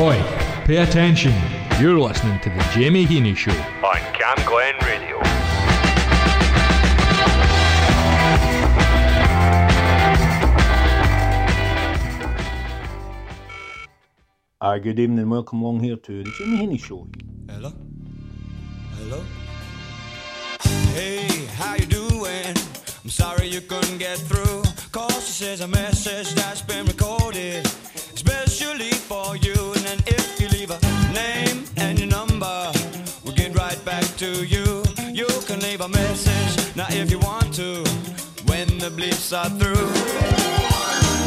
Oi, pay attention. You're listening to the Jamie Heaney Show. on Cam Glen Radio. Hi, good evening and welcome along here to the Jimmy Heaney Show. Hello? Hello? Hey, how you doing? I'm sorry you couldn't get through. Cause this is a message that's been recorded, especially for you. And if you leave a name and your number, we'll get right back to you. You can leave a message now if you want to, when the bleeps are through.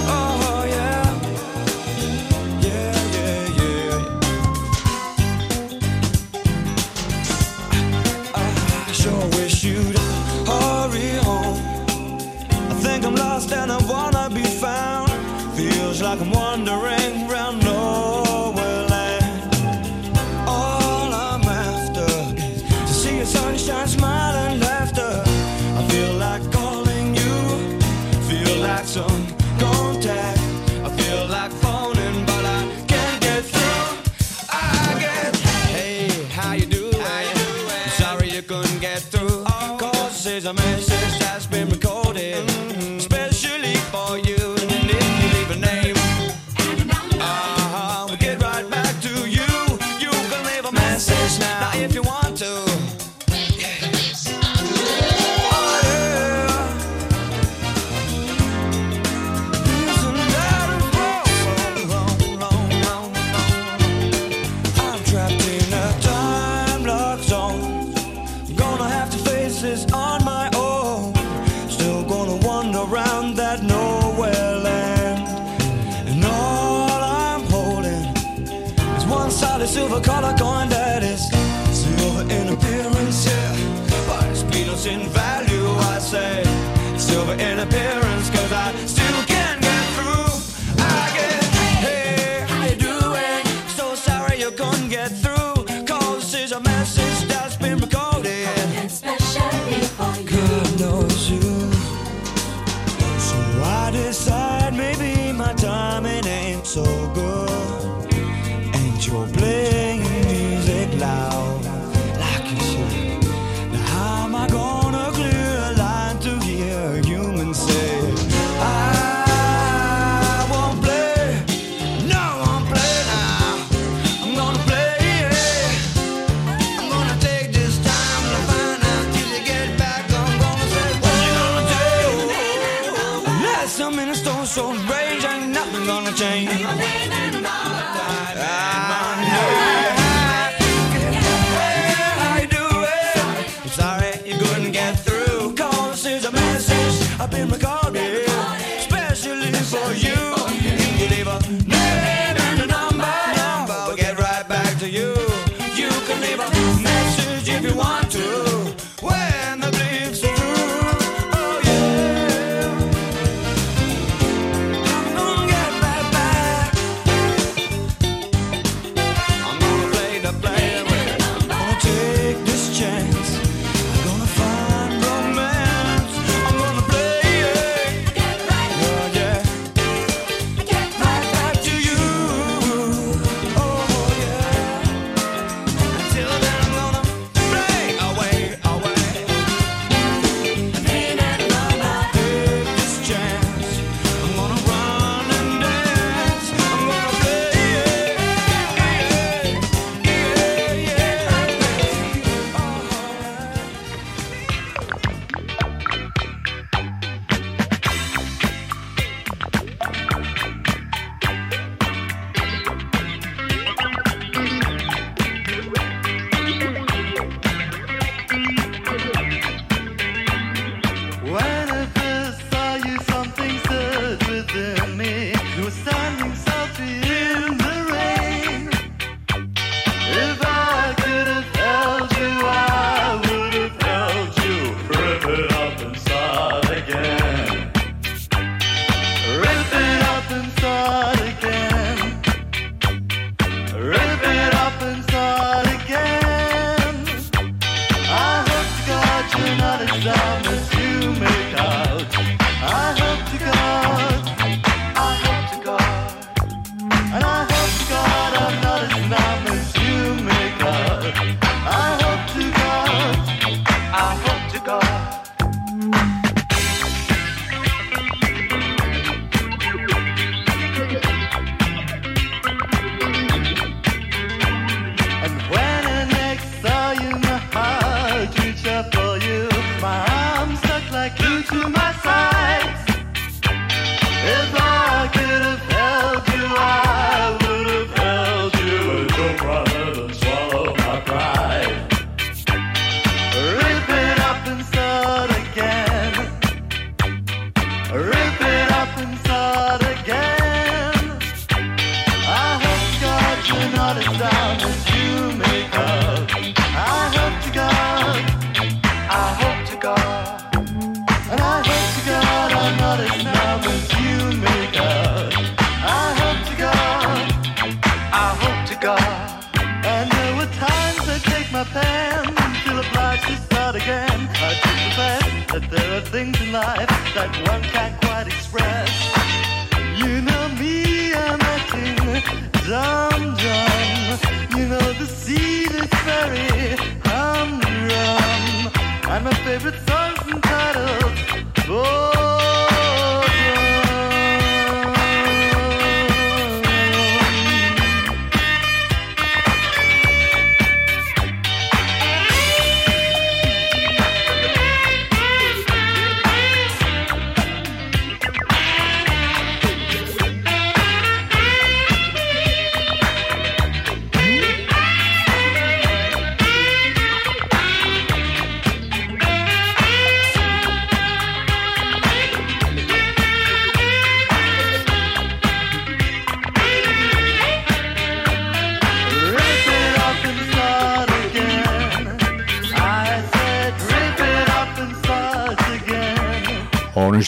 Oh, yeah. Yeah, yeah, yeah. I sure wish you'd hurry home. I think I'm lost and I wanna be found. Feels like I'm wandering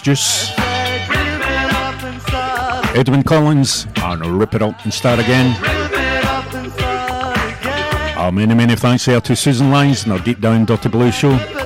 Juice, Edwyn Collins, and Rip It Up and Start Again. Uh, many, many thanks here to Susan Lines and our Deep Down Dirty Blue show.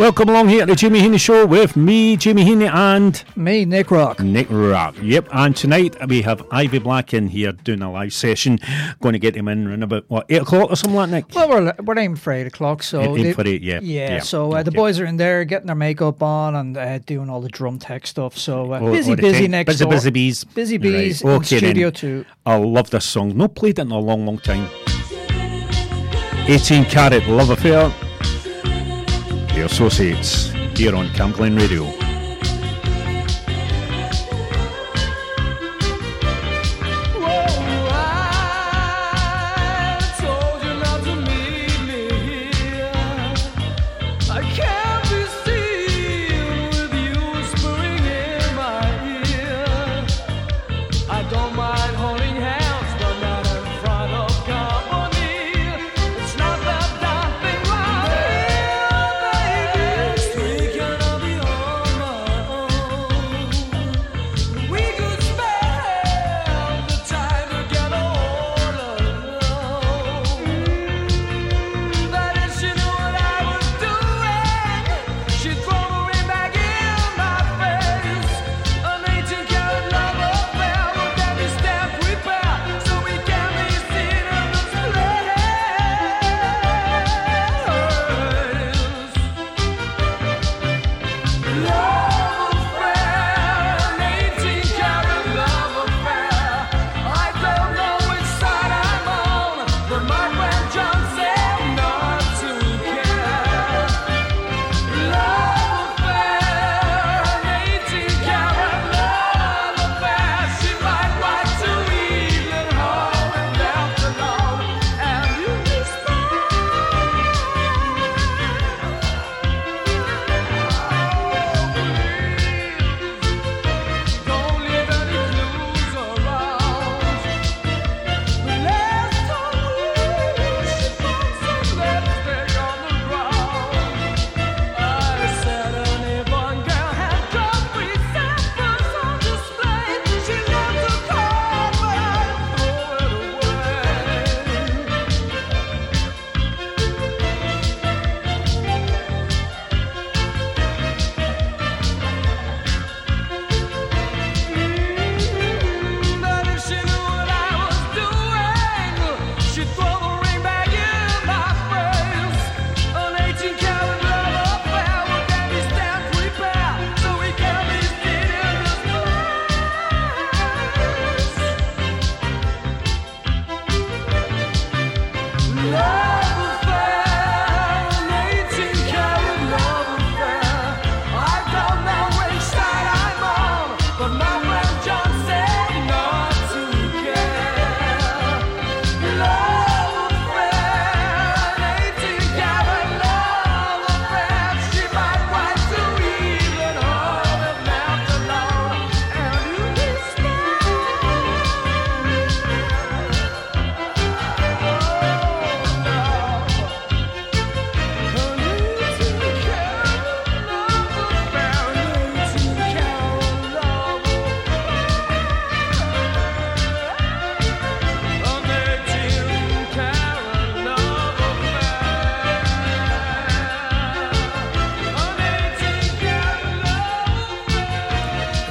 Welcome along here to the Jimmy Heaney Show with me, Jimmy Heaney, and Me, Nick Rock. Nick Rock. Yep, and tonight we have Ivy Black in here doing a live session. Going to get him in around about, what, 8 o'clock or something like that, Nick? Well, we're, we're aiming for 8 o'clock, so... Aim they- for eight, yeah. Yeah, Yeah, so uh, the boys are in there getting their makeup on and uh, doing all the drum tech stuff, so uh, Oh, busy, oh, busy next busy, door. busy bees. Busy Right, bees in okay then. Studio 2. I love this song. No played it in a long, long time. 18 Carat Love Affair. The Associates here on Camglen Radio.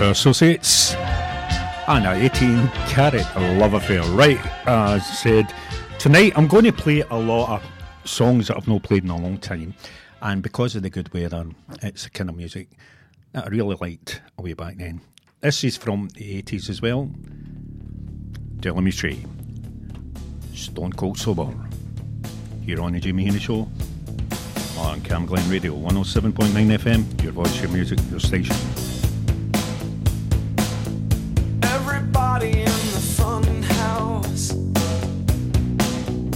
Associates and a 18 carat love affair. Right, as I said, tonight I'm going to play a lot of songs that I've not played in a long time, and because of the good weather, it's the kind of music that I really liked way back then. This is from the 80s as well. Del Amitri, Stone Cold Sober, here on the Jimmy Heaney Show on Camglen Radio 107.9 FM, your voice, your music, your station. Everybody in the fun house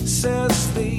says they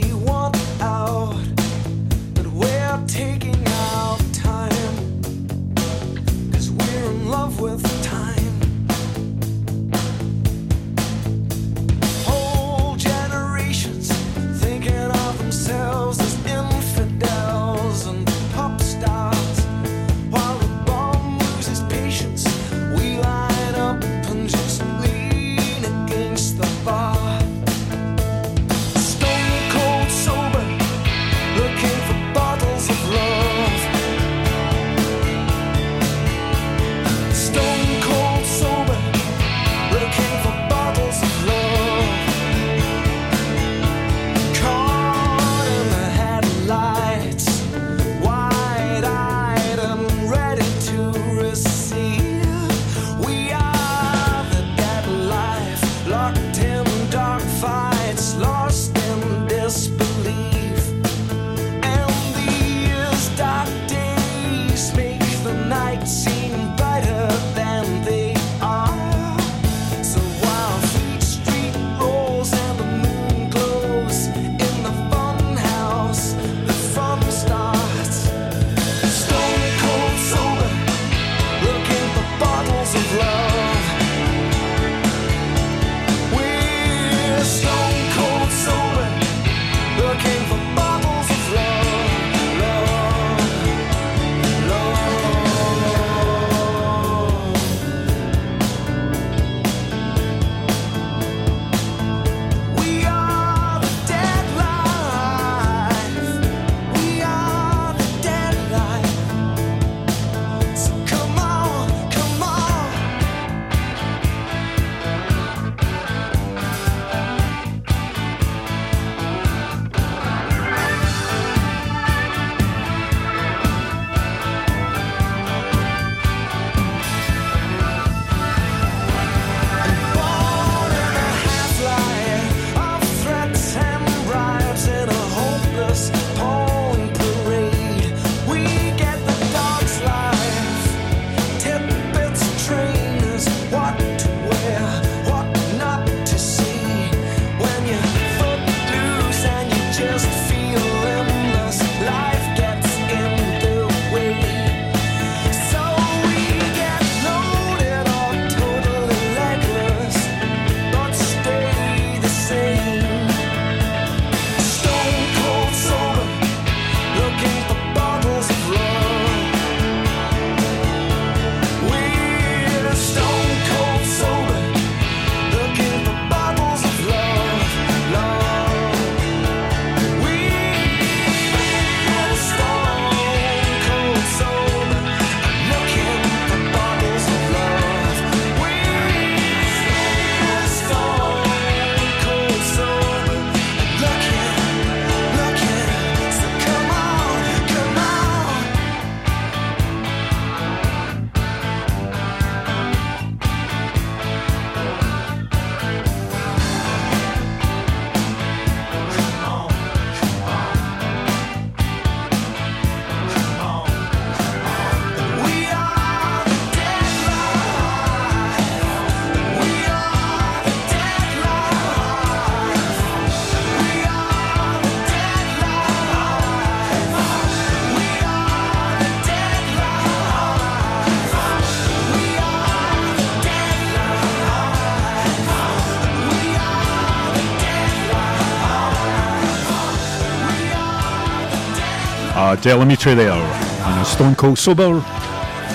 Del Amitri there, and a Stone Cold Sober.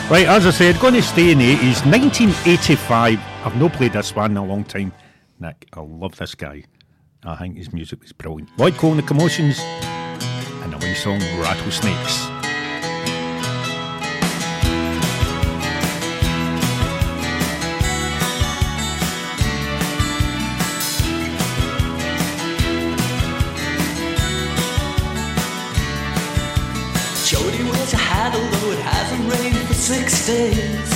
Right, as I said, going to stay in the 80s. 1985. I've not played this one in a long time. Nick, I love this guy. I think his music is brilliant. Lloyd Cole and the Commotions, and the wee song Rattlesnakes. Although it hasn't rained for six days.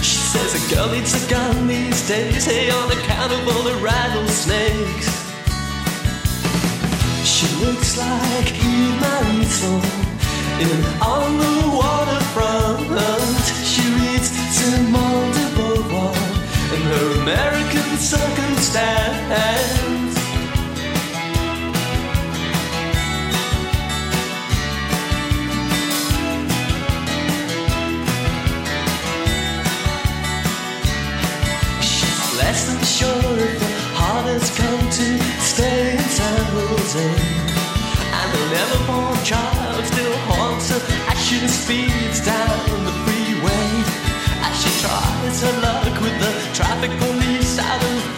She says a girl needs a gun these days, hey, on account of all the rattlesnakes. She looks like Eva Marie Saint in On the Waterfront. She reads Simone de Beauvoir in her American circumstance. She speeds down the freeway. As she tries her luck with the traffic police out of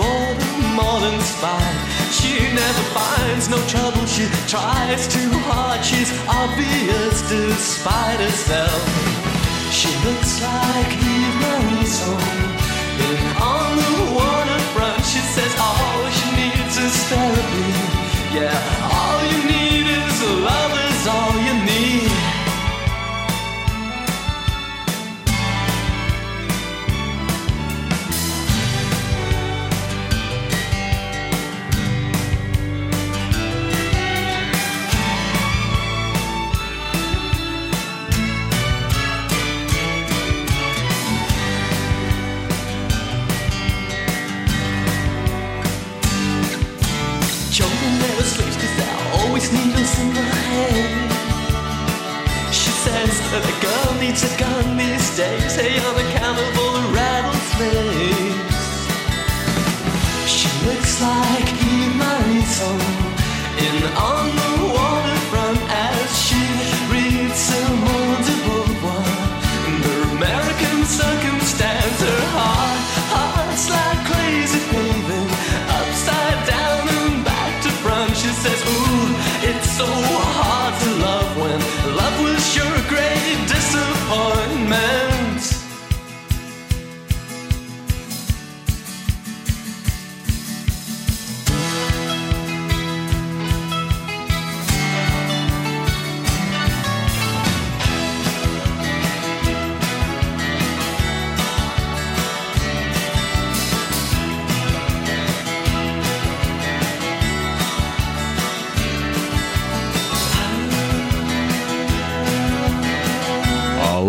in spite. She never finds no trouble, she tries too hard. She's obvious despite herself. She looks like Eva Marie Saint. On the waterfront, she says all she needs is therapy. Yeah, all you need is love is all you need. Days, hey,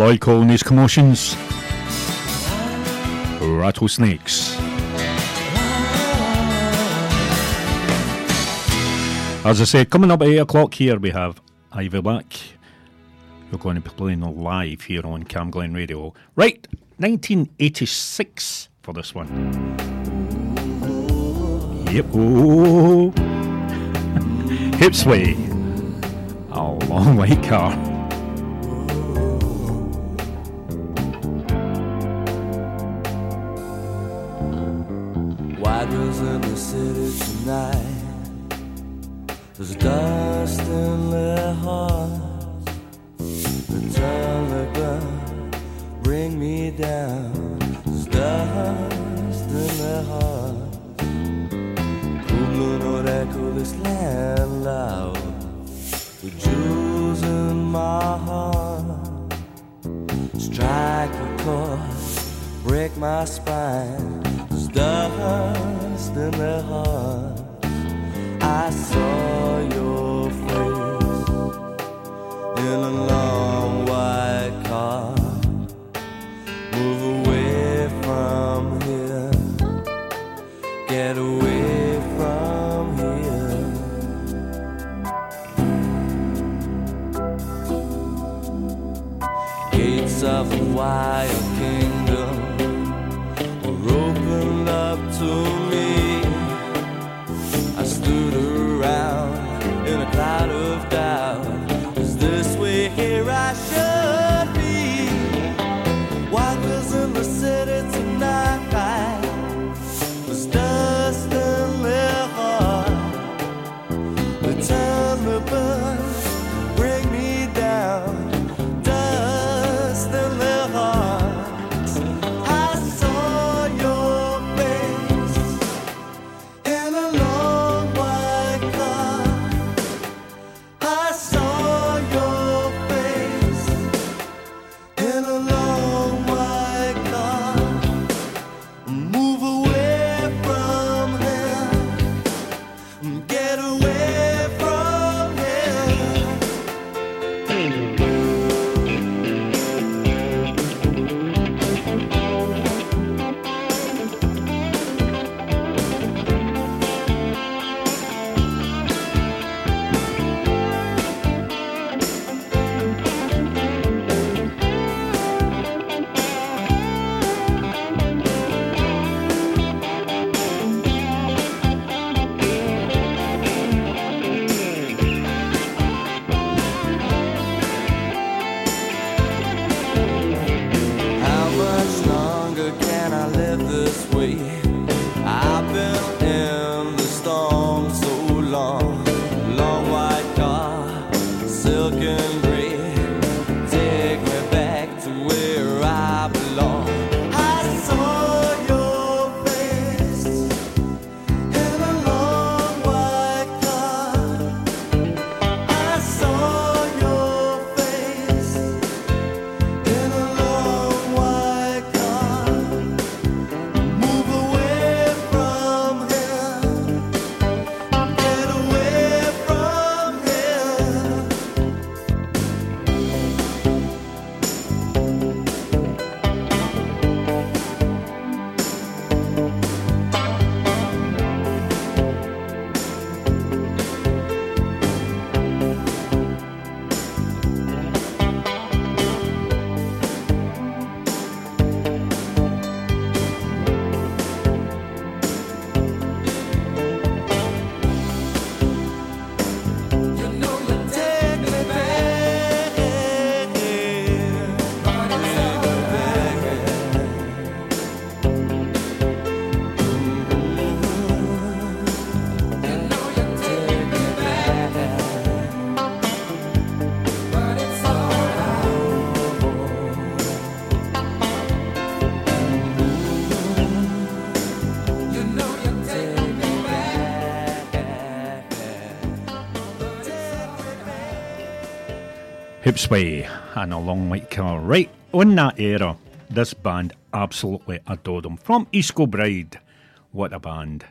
I calling these commotions rattlesnakes. As I said, coming up at 8 o'clock here, we have Ivy Black. You're going to be playing live here on Camglen Radio. Right, 1986 for this one. Yep. Oh. Hipsway. A long white car. Girls in the city tonight. There's dust in their hearts. The telegram bring me down. There's dust in their hearts. Kublun or echo this land loud. The jewels in my heart. Strike a chord, break my spine. Dust in their hearts. I saw your face in a long white car. Move away from here, get away from here. Gates of the Hipsway and a long white car. Right on that era, this band absolutely adored them. From East Bride. What a band.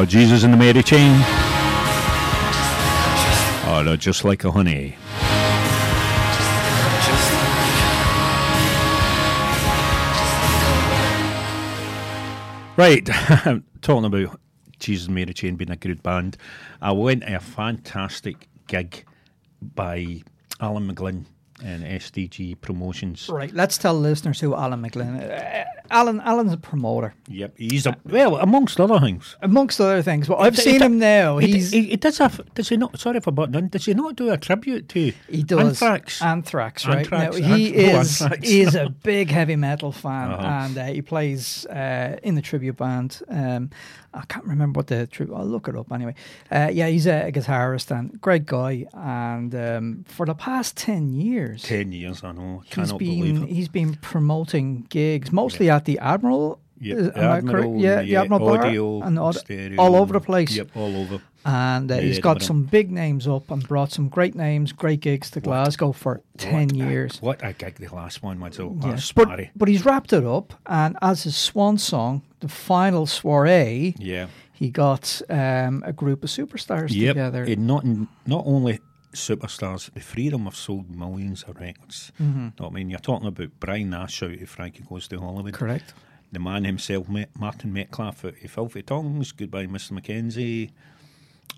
Oh, Jesus and the Mary Chain. Oh, they're just like a honey. Right, talking about Jesus and Mary Chain being a good band, I went to a fantastic gig by Alan McGlynn and SDG Promotions. Right, let's tell listeners who Alan McGlynn. Uh, Alan, Alan's a promoter, Yep, he's a well, amongst other things. amongst other things. But I've He- seen he- him now. He, He's he, does have. Does he not? Sorry for butting in. Does he not do a tribute to He does Anthrax? Anthrax, right? Anthrax, Now, he is Anthrax. is a big heavy metal fan, Uh-huh. and uh, he plays uh, in the tribute band. Um, I can't remember what the tribute. I'll look it up anyway. Uh, yeah, he's a, guitarist and great guy. And um, for the past ten years, Ten years, I know. he's Cannot believe been it. he's been promoting gigs mostly at the Admiral. Yep, I correct? Yeah, yeah, Admiral audio, and aud- stereo, all over the place. Yep, all over. And uh, he's got some big names up and brought some great names, great gigs to Glasgow for ten What a- years. what a gig the last one was. Oh, that's But, but he's wrapped it up, and as his swan song, the final soiree, Yeah. he got um, a group of superstars Yep. together. And not not only superstars, the three of them have sold millions of records. Mm-hmm. I mean, you're talking about Brian Nash out of Frankie Goes to Hollywood. Correct. The man himself, Martin Metcalfe out of Filthy Tongues, Goodbye Mr Mackenzie,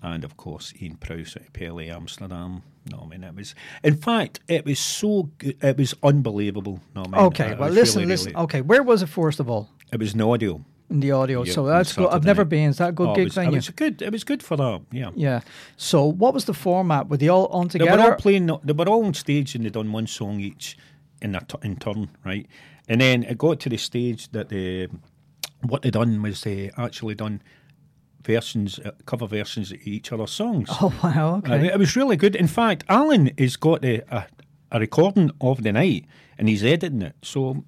and of course Ian Prowse out of Pele Amsterdam. No, I mean it was. In fact, it was so good. It was unbelievable. No, I mean, Okay, well, listen, really, listen. really- Okay, where was it first of all? It was no audio. In the audio. Yeah, so that's good. I've never night. been. Is that a good Oh, it gig was, venue? It was good. It was good for that. Yeah. yeah. So what was the format? Were they all on together? They were all playing. They were all on stage and they done one song each in a t- in turn, right? And then it got to the stage that the what they done was they actually done versions, uh, cover versions of each other's songs. Oh wow. Uh, Okay. it was really good. In fact, Alan has got a, a, a recording of the night and he's editing it. So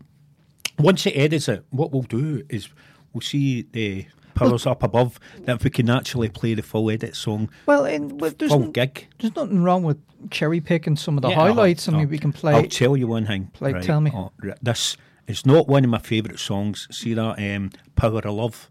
once he edits it, what we'll do is we'll see the pillars up above that if we can actually play the full edit song, Well, in, well there's, n- gig. there's nothing wrong with cherry picking some of the Yeah, highlights. I I'll- mean, we can play. I'll tell you one thing. play- right, tell me. oh, this is not one of my favourite songs. See that um, "Power of Love."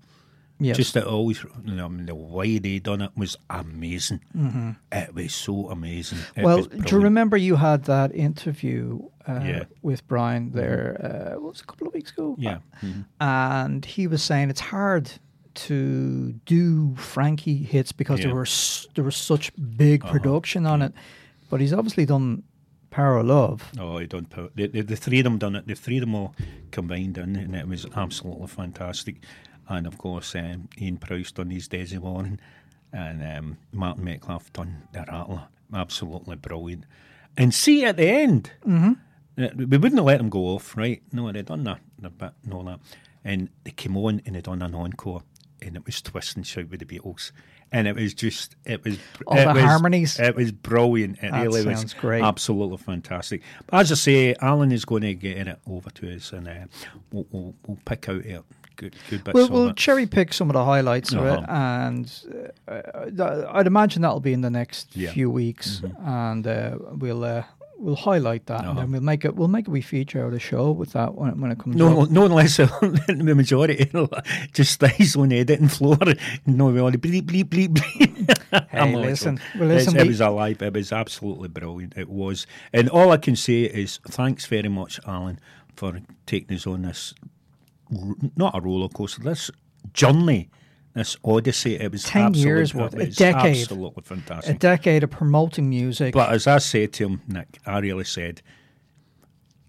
yes. Just that always, you know, I mean, the way they done it was amazing. Mm-hmm. It was so amazing. It well, do you remember you had that interview uh, Yeah. with Brian there? Uh, what was a couple of weeks ago? Yeah. mhm. and he was saying it's hard to do Frankie hits because Yeah. Uh-huh. there were there was such big production on it, but he's obviously done Power of Love. Oh, he done power. The, the, the three of them done it. The three of them all combined in, and it was absolutely fantastic. And of course, um, Ian Price done his Daisy Warren, and um, Martin Metcalfe done the Rattler. Absolutely brilliant. And see at the end, mm-hmm. we wouldn't have let them go off, right? No, they'd done that, bit and that, and they came on and they done an encore, and it was twist and shout with the Beatles. And it was just, it was, All it the was- harmonies. It was brilliant. It That really was sounds great. absolutely fantastic. But as I say, Alan is going to get it over to us, and uh, we'll, we'll, we'll pick out uh, good good bits We'll, we'll cherry pick some of the highlights of it, Uh-huh. and uh, I'd imagine that'll be in the next Yeah. Mm-hmm. few weeks, and uh, we'll uh, we'll highlight that, and then oh. we'll make it we'll make a wee feature of the show with that when it, when it comes no, up. no unless the majority just stays on the editing floor. No, we only bleep bleep bleep bleep. Hey, listen, well, listen, it was alive. It was absolutely brilliant. It was, and all I can say is thanks very much, Alan, for taking us on this not a roller coaster, this journey, this odyssey. It was 10 years worth, a decade. absolutely A decade of promoting music. But as I said to him, Nick, I really said,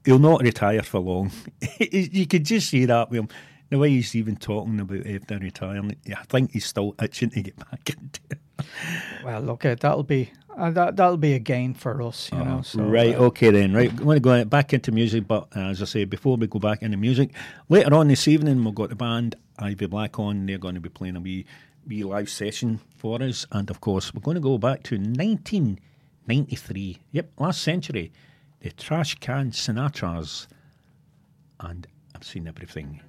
he'll not retire for long. you could just see that with him. The way he's even talking about after retiring, I think he's still itching to get back into it. Well, look, uh, that'll be uh, that that'll be a gain for us, you know. So, right, uh, okay then. Right, I want to go back into music, but uh, as I say, before we go back into music, later on this evening we've got the band Ivy Black on. They're going to be playing a wee, wee live session for us, and of course we're going to go back to 1993. Yep, last century. The Trash Can Sinatras, and I've seen everything.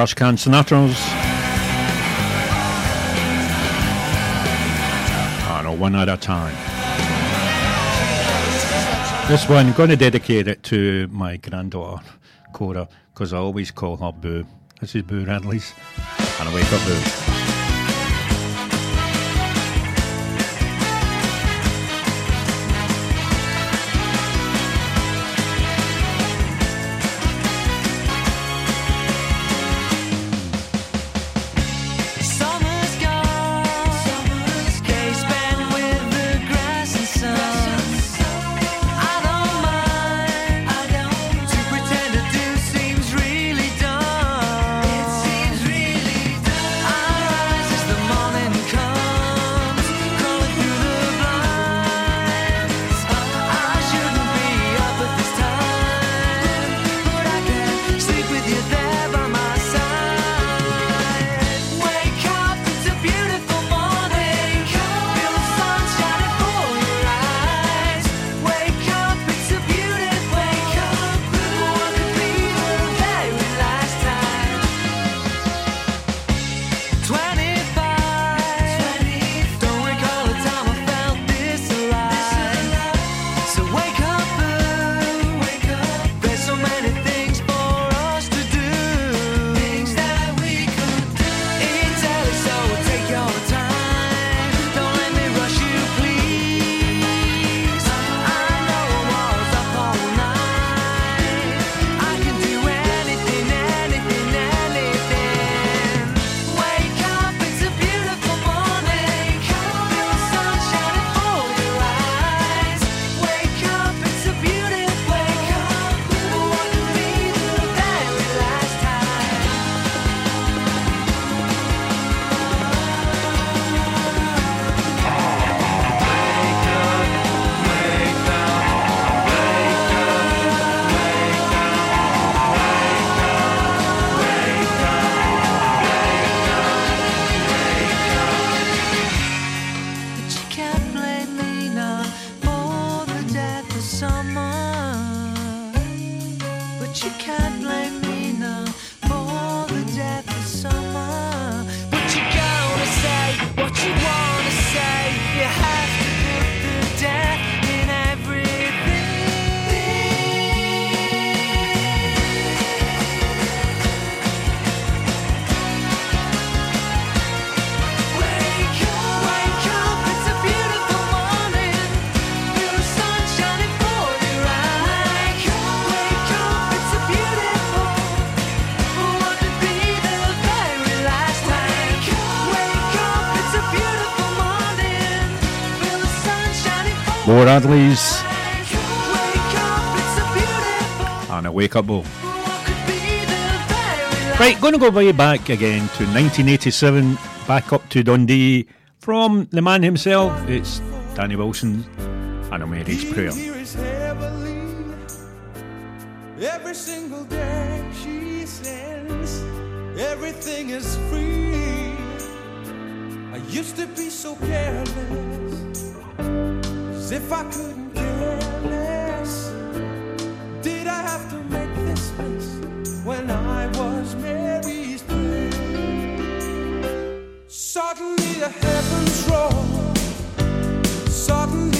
Trash Can Sinatras. Ah, I know, one at a time. This one, I'm going to dedicate it to my granddaughter, Cora, because I always call her Boo. This is Boo Radleys, and I wake up Boo. Lord Adley's and a wake up ball. Right, going to go way back again to 1987, back up to Dundee from the man himself. It's Danny Wilson and a Mary's Prayer. Every single day she says everything is free. I used to be so careless. If I couldn't care less, did I have to make this mess when I was Mary's prayer? Suddenly the heavens roll. Suddenly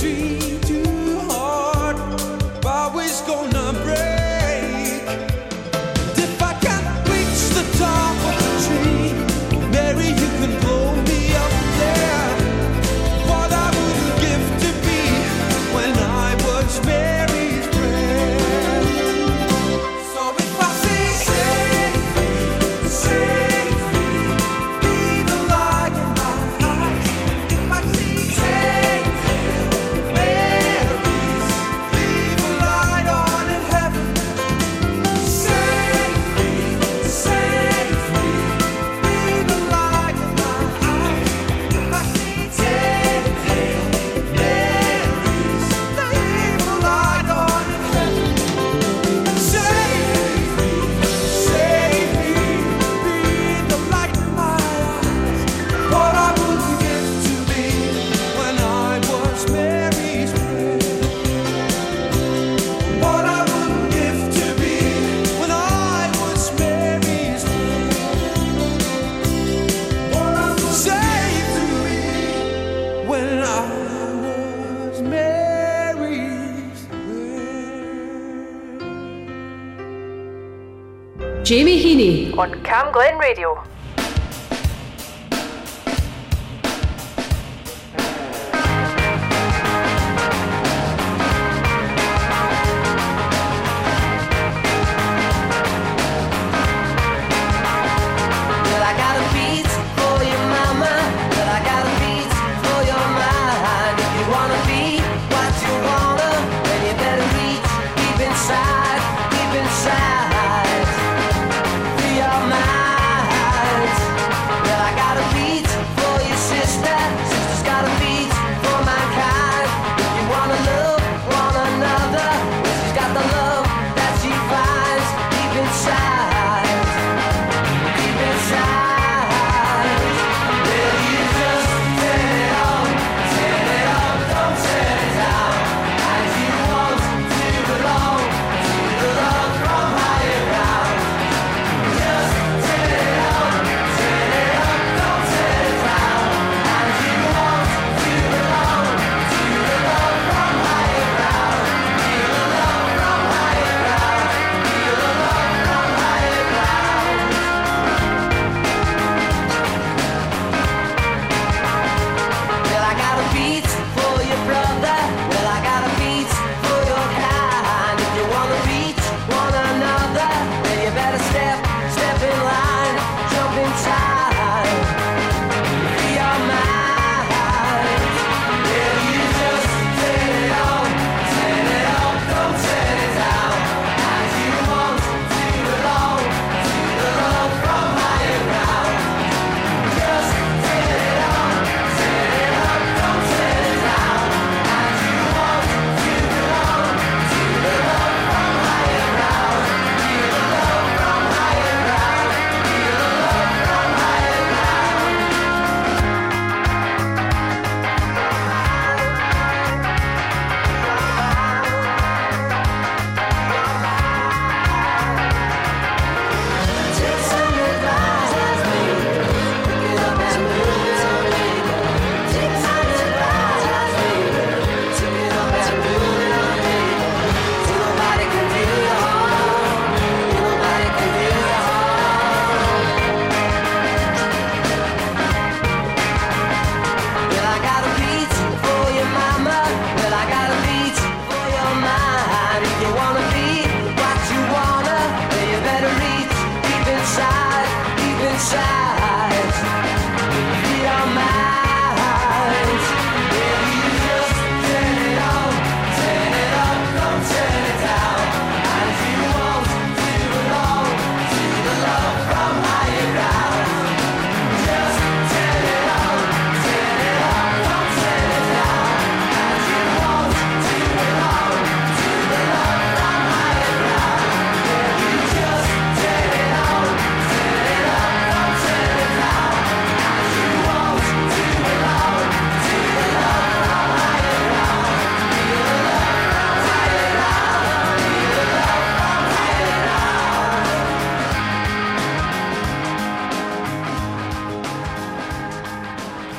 tree Jamie Heaney. on Camglen Radio.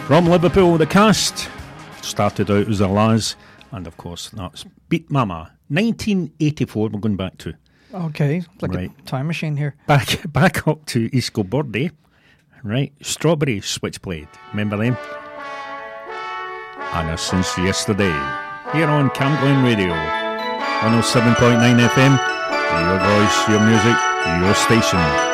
From Liverpool, the cast started out as a La's, and of course, that's Beat Mama, 1984. We're going back to. Okay, like right. a time machine here. Back back up to Isco Birthday, right? Strawberry Switchblade, remember them? And since yesterday, here on Camglen Radio, 107.9 FM, your voice, your music, your station.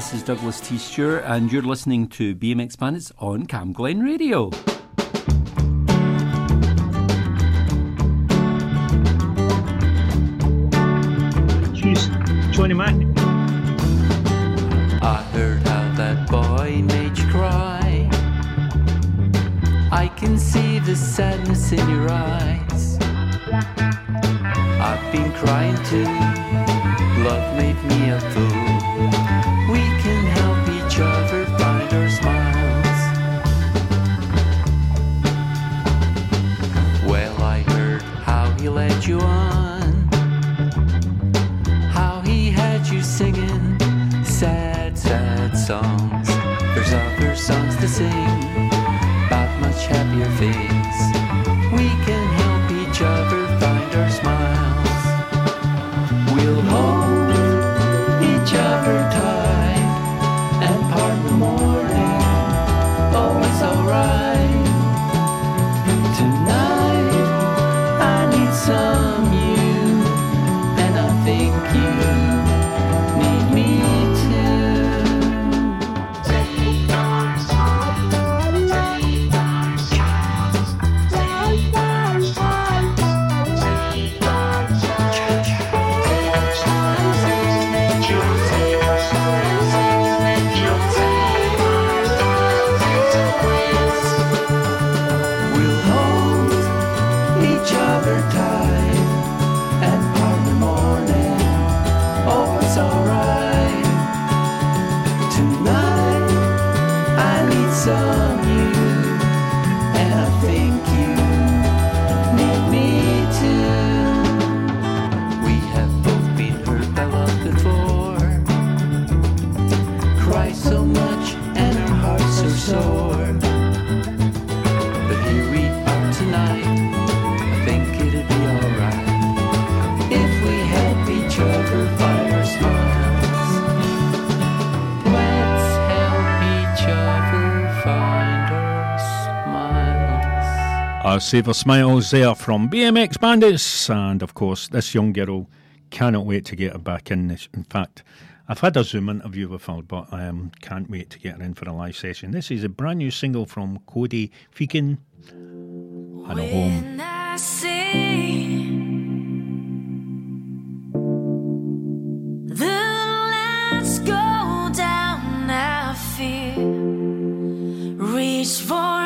This is Duglas T. Stewart, and you're listening to BMX Bandits on Camglen Radio. Jeez, Johnny Mac. songs. There's other songs to sing about much happier things. Saver Smiles there from BMX Bandits. And of course, this young girl cannot wait to get her back in. This. In fact, I've had a Zoom interview with her, but I um, can't wait to get her in for a live session. This is a brand new single from Cody Feakin and a home. I see the lights go down, I feel reach for.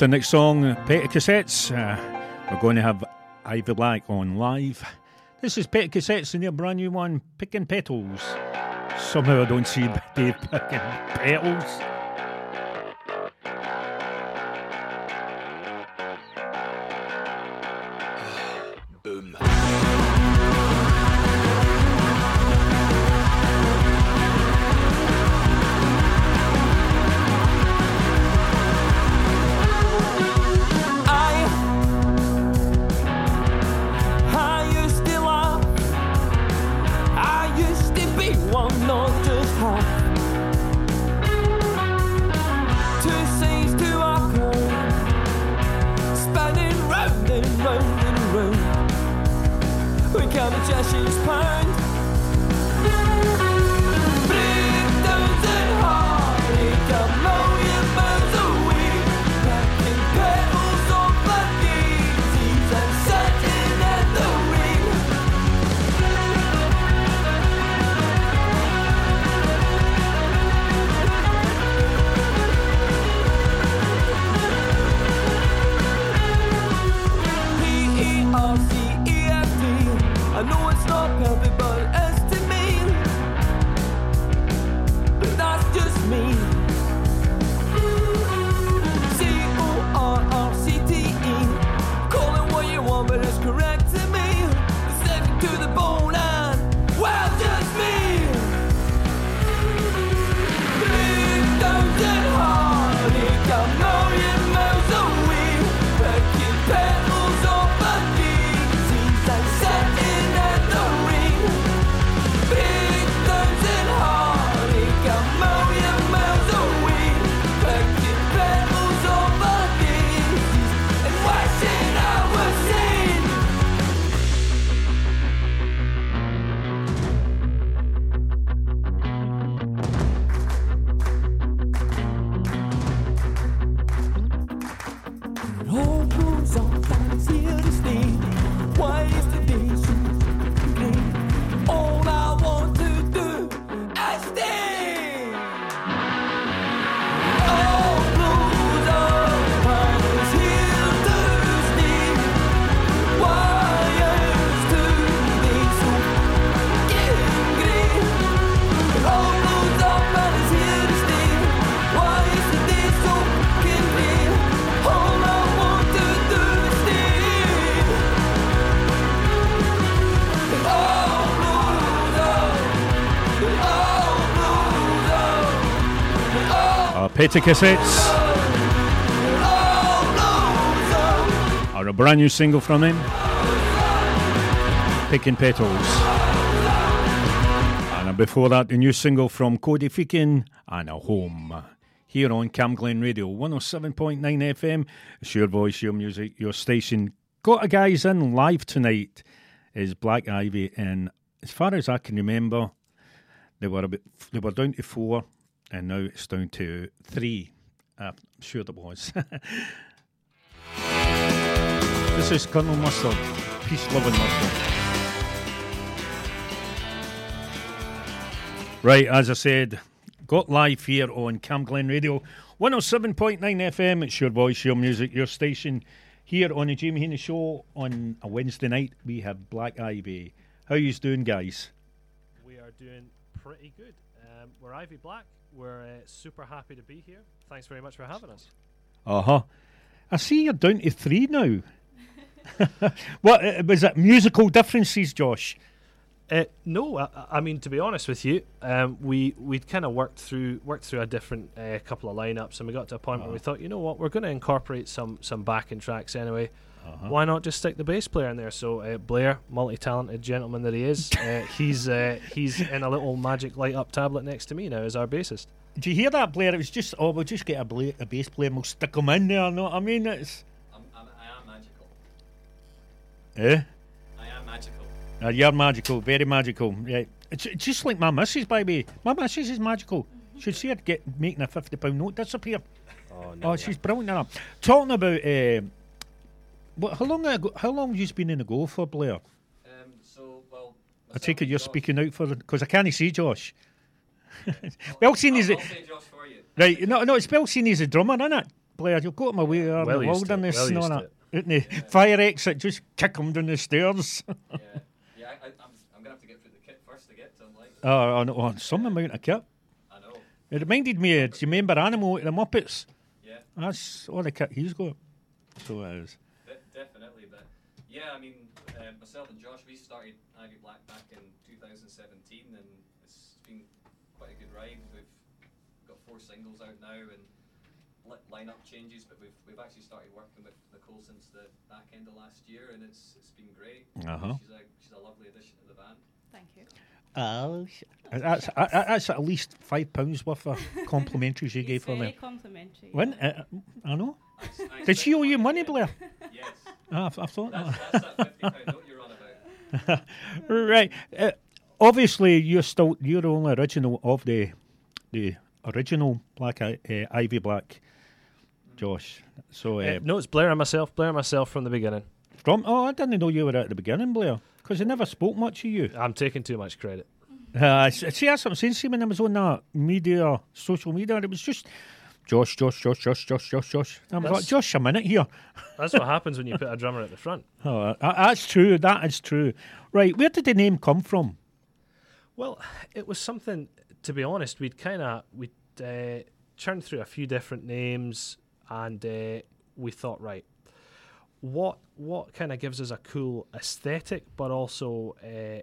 after next song, Petty Cassettes. Uh, we're going to have Ivy Black on live. This is Petty Cassettes and their brand new one, Picking Petals. Somehow I don't see Dave picking petals. Petty Cassettes are a brand new single from them. Picking Petals. And before that, the new single from Cody Feakin and a home. Here on Camglen Radio, 107.9 FM. It's your voice, your music, your station. Got a guys in live tonight is Black Ivy, and as far as I can remember, they were a bit, they were down to four, and now it's down to three. I'm sure there was. this is Colonel Mustard, peace loving mustard. Right, as I said, got live here on Camglen Radio, 107.9 FM. It's your voice, your music, your station. Here on the Jamie Heaney Show on a Wednesday night, we have Black Ivy. How yous doing, guys? We are doing pretty good. Um, we're Ivy Black. We're uh, super happy to be here. Thanks very much for having us. Uh huh. I see you're down to three now. what uh, was it? Musical differences, Josh? Uh, no, I, I mean to be honest with you, um, we we'd kind of worked through worked through a different uh, couple of lineups, and we got to a point where we thought, you know what, we're going to incorporate some some backing tracks anyway. Why not just stick the bass player in there? So uh, Blair, multi-talented gentleman that he is, uh, he's uh, he's in a little magic light up tablet next to me now as our bassist. Do you hear that, Blair? It was just, oh, we'll just get a, bla- a bass player and we'll stick him in there. Know what I mean? It's, I'm, I'm, I am magical. eh? I am magical. Uh, you're magical, very magical. Yeah, it's, it's just like my missus, baby. the way. My missus is magical. Should see her get making a fifty pound note disappear. Oh Oh, she's brilliant. Enough. Talking about, uh, what? How long? Ago, how long have you been in the go for, Blair? Um, so, well, I take it you're speaking out for because I can't see Josh. Belsin is I'll, it? Josh for you. Right, no, no, it's Belsin is a drummer, isn't it? Blair, you'll go to my way there Well the used to it, wilderness well and all used that. to Out fire exit, just kick him down the stairs. Yeah, yeah. I, I, I'm, I'm gonna have to get through the kit first to get to him. Like, oh, I know, oh, some amount of kit. I know. It reminded me, of, do you remember Animal at the Muppets? Yeah. That's all the kit he's got. So it is. De- definitely, but yeah, I mean, uh, myself and Josh, we started Ivy Black back in 2017, and it's been quite a good ride. We've got four singles out now and li- lineup changes, but we've we've actually started working with Nicole since the back end of last year, and it's it's been great. Uh-huh. She's a she's a lovely addition to the band. Thank you. Oh, that's uh, that's at least five pounds worth of complimentaries you gave It's for very them. complimentary. When uh, I know. Thanks- thanks Did she owe you money, Blair? Yes. Ah, I, I thought. That's, that. that's that fifty pound note you're on about. right. Uh, obviously, you're still you're the only original of the the original Black uh, Ivy Black, Josh. So uh, Uh, no, it's Blair and myself. Blair and myself from the beginning. from oh, I didn't know you were at the beginning, Blair, because I never spoke much of you. I'm taking too much credit. Uh, s- see, that's what I'm saying. See, when I was on that media, social media, it was just Josh, Josh, Josh, Josh, Josh, Josh, Josh. I was like, That's- Josh, a minute here. That's what happens when you put a drummer at the front. Oh, that's true. That is true. Right, where did the name come from? Well, it was something. To be honest, we'd kind of we'd uh, churned through a few different names, and uh, we thought, right, what what kind of gives us a cool aesthetic, but also uh,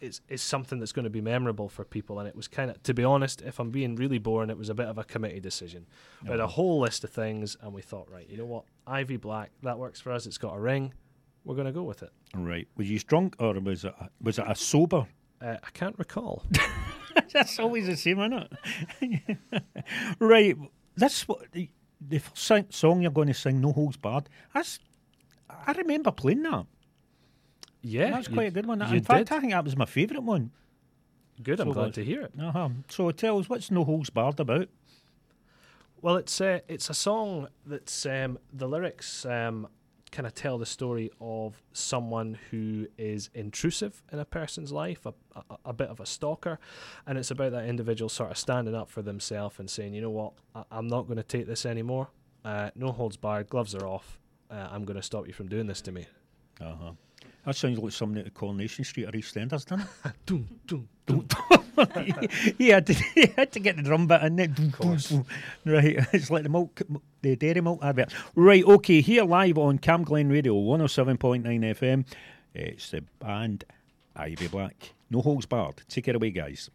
is is something that's going to be memorable for people. And it was kind of, to be honest, if I'm being really boring, it was a bit of a committee decision. We had a whole list of things, and we thought, right, you know what, Ivy Black, that works for us. It's got a ring. We're going to go with it. Right, was you drunk or was it a, was it a sober? Uh, I can't recall. That's always the same, isn't it? right, that's what the, the first song you're going to sing, No Holds Barred. That's I remember playing that. Yeah, that's quite a good one. In fact, did. I think that was my favourite one. Good, I'm glad to hear it. Uh-huh. So tell us, what's No Holds Barred about? Well, it's uh, it's a song that's um, the lyrics um, kind of tell the story of someone who is intrusive in a person's life, a, a, a bit of a stalker, and it's about that individual sort of standing up for themselves and saying, you know what, I, I'm not going to take this anymore. Uh, no holds barred, gloves are off. Uh, I'm going to stop you from doing this to me. Uh huh. That sounds like something at Coronation Street or EastEnders, doesn't it? Doom, doom, he, had to, he had to get the drum bit in there. Right, it's like the milk, the dairy milk advert. Right, okay, here live on Camglen Radio 107.9 FM. It's the band Ivy Black. No holds barred. Take it away, guys.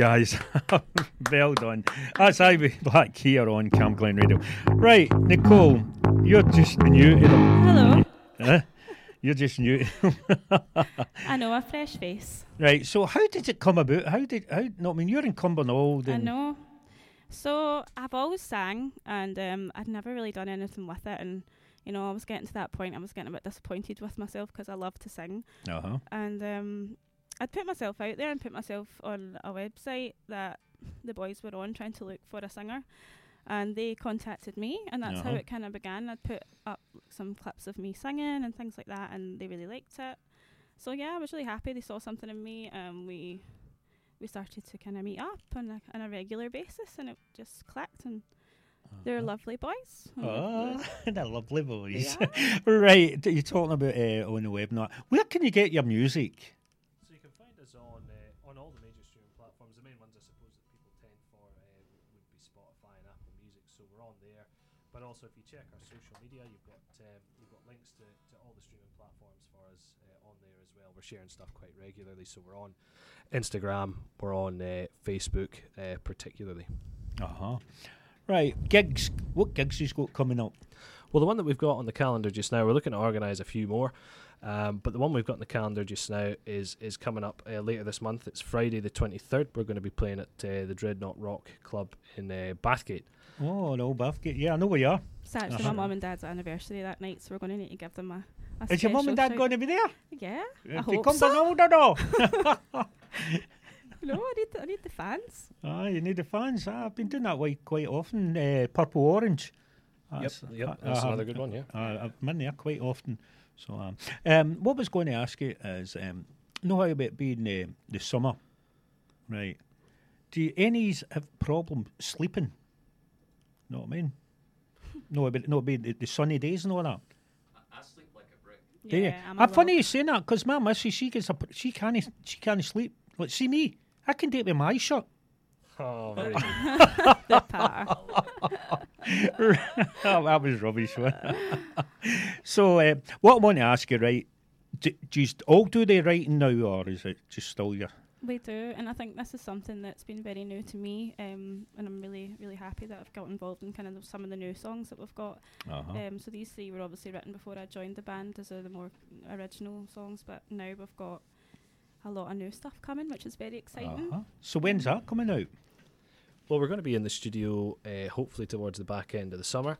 Guys. well done. That's Ivy Black here on Camglen Radio. Right, Nicole, you're just new to them. Hello. Huh? You're just new. I know a fresh face. right, so how did it come about? How did, how, no, I mean, you're in Cumbernauld. I know. So I've always sang, and um, I'd never really done anything with it. And you know, I was getting to that point. I was getting a bit disappointed with myself because I love to sing. Uh-huh. And um, I'd put myself out there and put myself on a website that the boys were on, trying to look for a singer. And they contacted me, and that's how Uh-huh. it kind of began. I'd put up some clips of me singing and things like that, and they really liked it. So yeah, I was really happy. They saw something in me, and we we started to kind of meet up on a, on a regular basis, and it just clicked. And they're lovely boys. Oh, they're lovely boys. Yeah. right, you're talking about uh, on the web now. Where can you get your music? So we're on Instagram, we're on uh, Facebook, uh, particularly. Uh huh. Right, gigs. What gigs you got coming up? Well, the one that we've got on the calendar just now, we're looking to organise a few more. Um, but the one we've got on the calendar just now is is coming up uh, later this month. It's Friday the 23rd. We're going to be playing at uh, the Dreadnought Rock Club in uh, Bathgate. Oh, no, Bathgate. Yeah, I know where you are. It's actually Uh-huh. my mum and dad's anniversary that night, so we're going to need to give them a. a Is your mum and dad going to be there? Yeah, I If they hope come so. Cumbernauld or no? No, I need the, I need the fans. Ah, you need the fans. Ah, I've been doing that way quite often. Uh, Purple Orange. That's, yep, I- that's I another good one, yeah. I- I've been there quite often. So, um, um, what I was going to ask you is, um, know how about being uh, the summer, right? Do you, any's have problem sleeping? Know what I mean? no, about no, about the, the sunny days and all that. I sleep like a brick. I'm funny you saying that because my missus she gets up, she can't she can't sleep. Like see me, I can do it with my eyes shut. Oh, very good. the patter. oh, that was rubbish. wasn't so, uh, what I want to ask you, right? Do, do you st- all do the writing now, or is it just still your? We do, and I think this is something that's been very new to me, um, and I'm really, really happy that I've got involved in kind of some of the new songs that we've got. Uh-huh. Um, so these three were obviously written before I joined the band as are the more original songs, but now we've got a lot of new stuff coming, which is very exciting. Uh-huh. So when's that coming out? Well, we're going to be in the studio uh, hopefully towards the back end of the summer.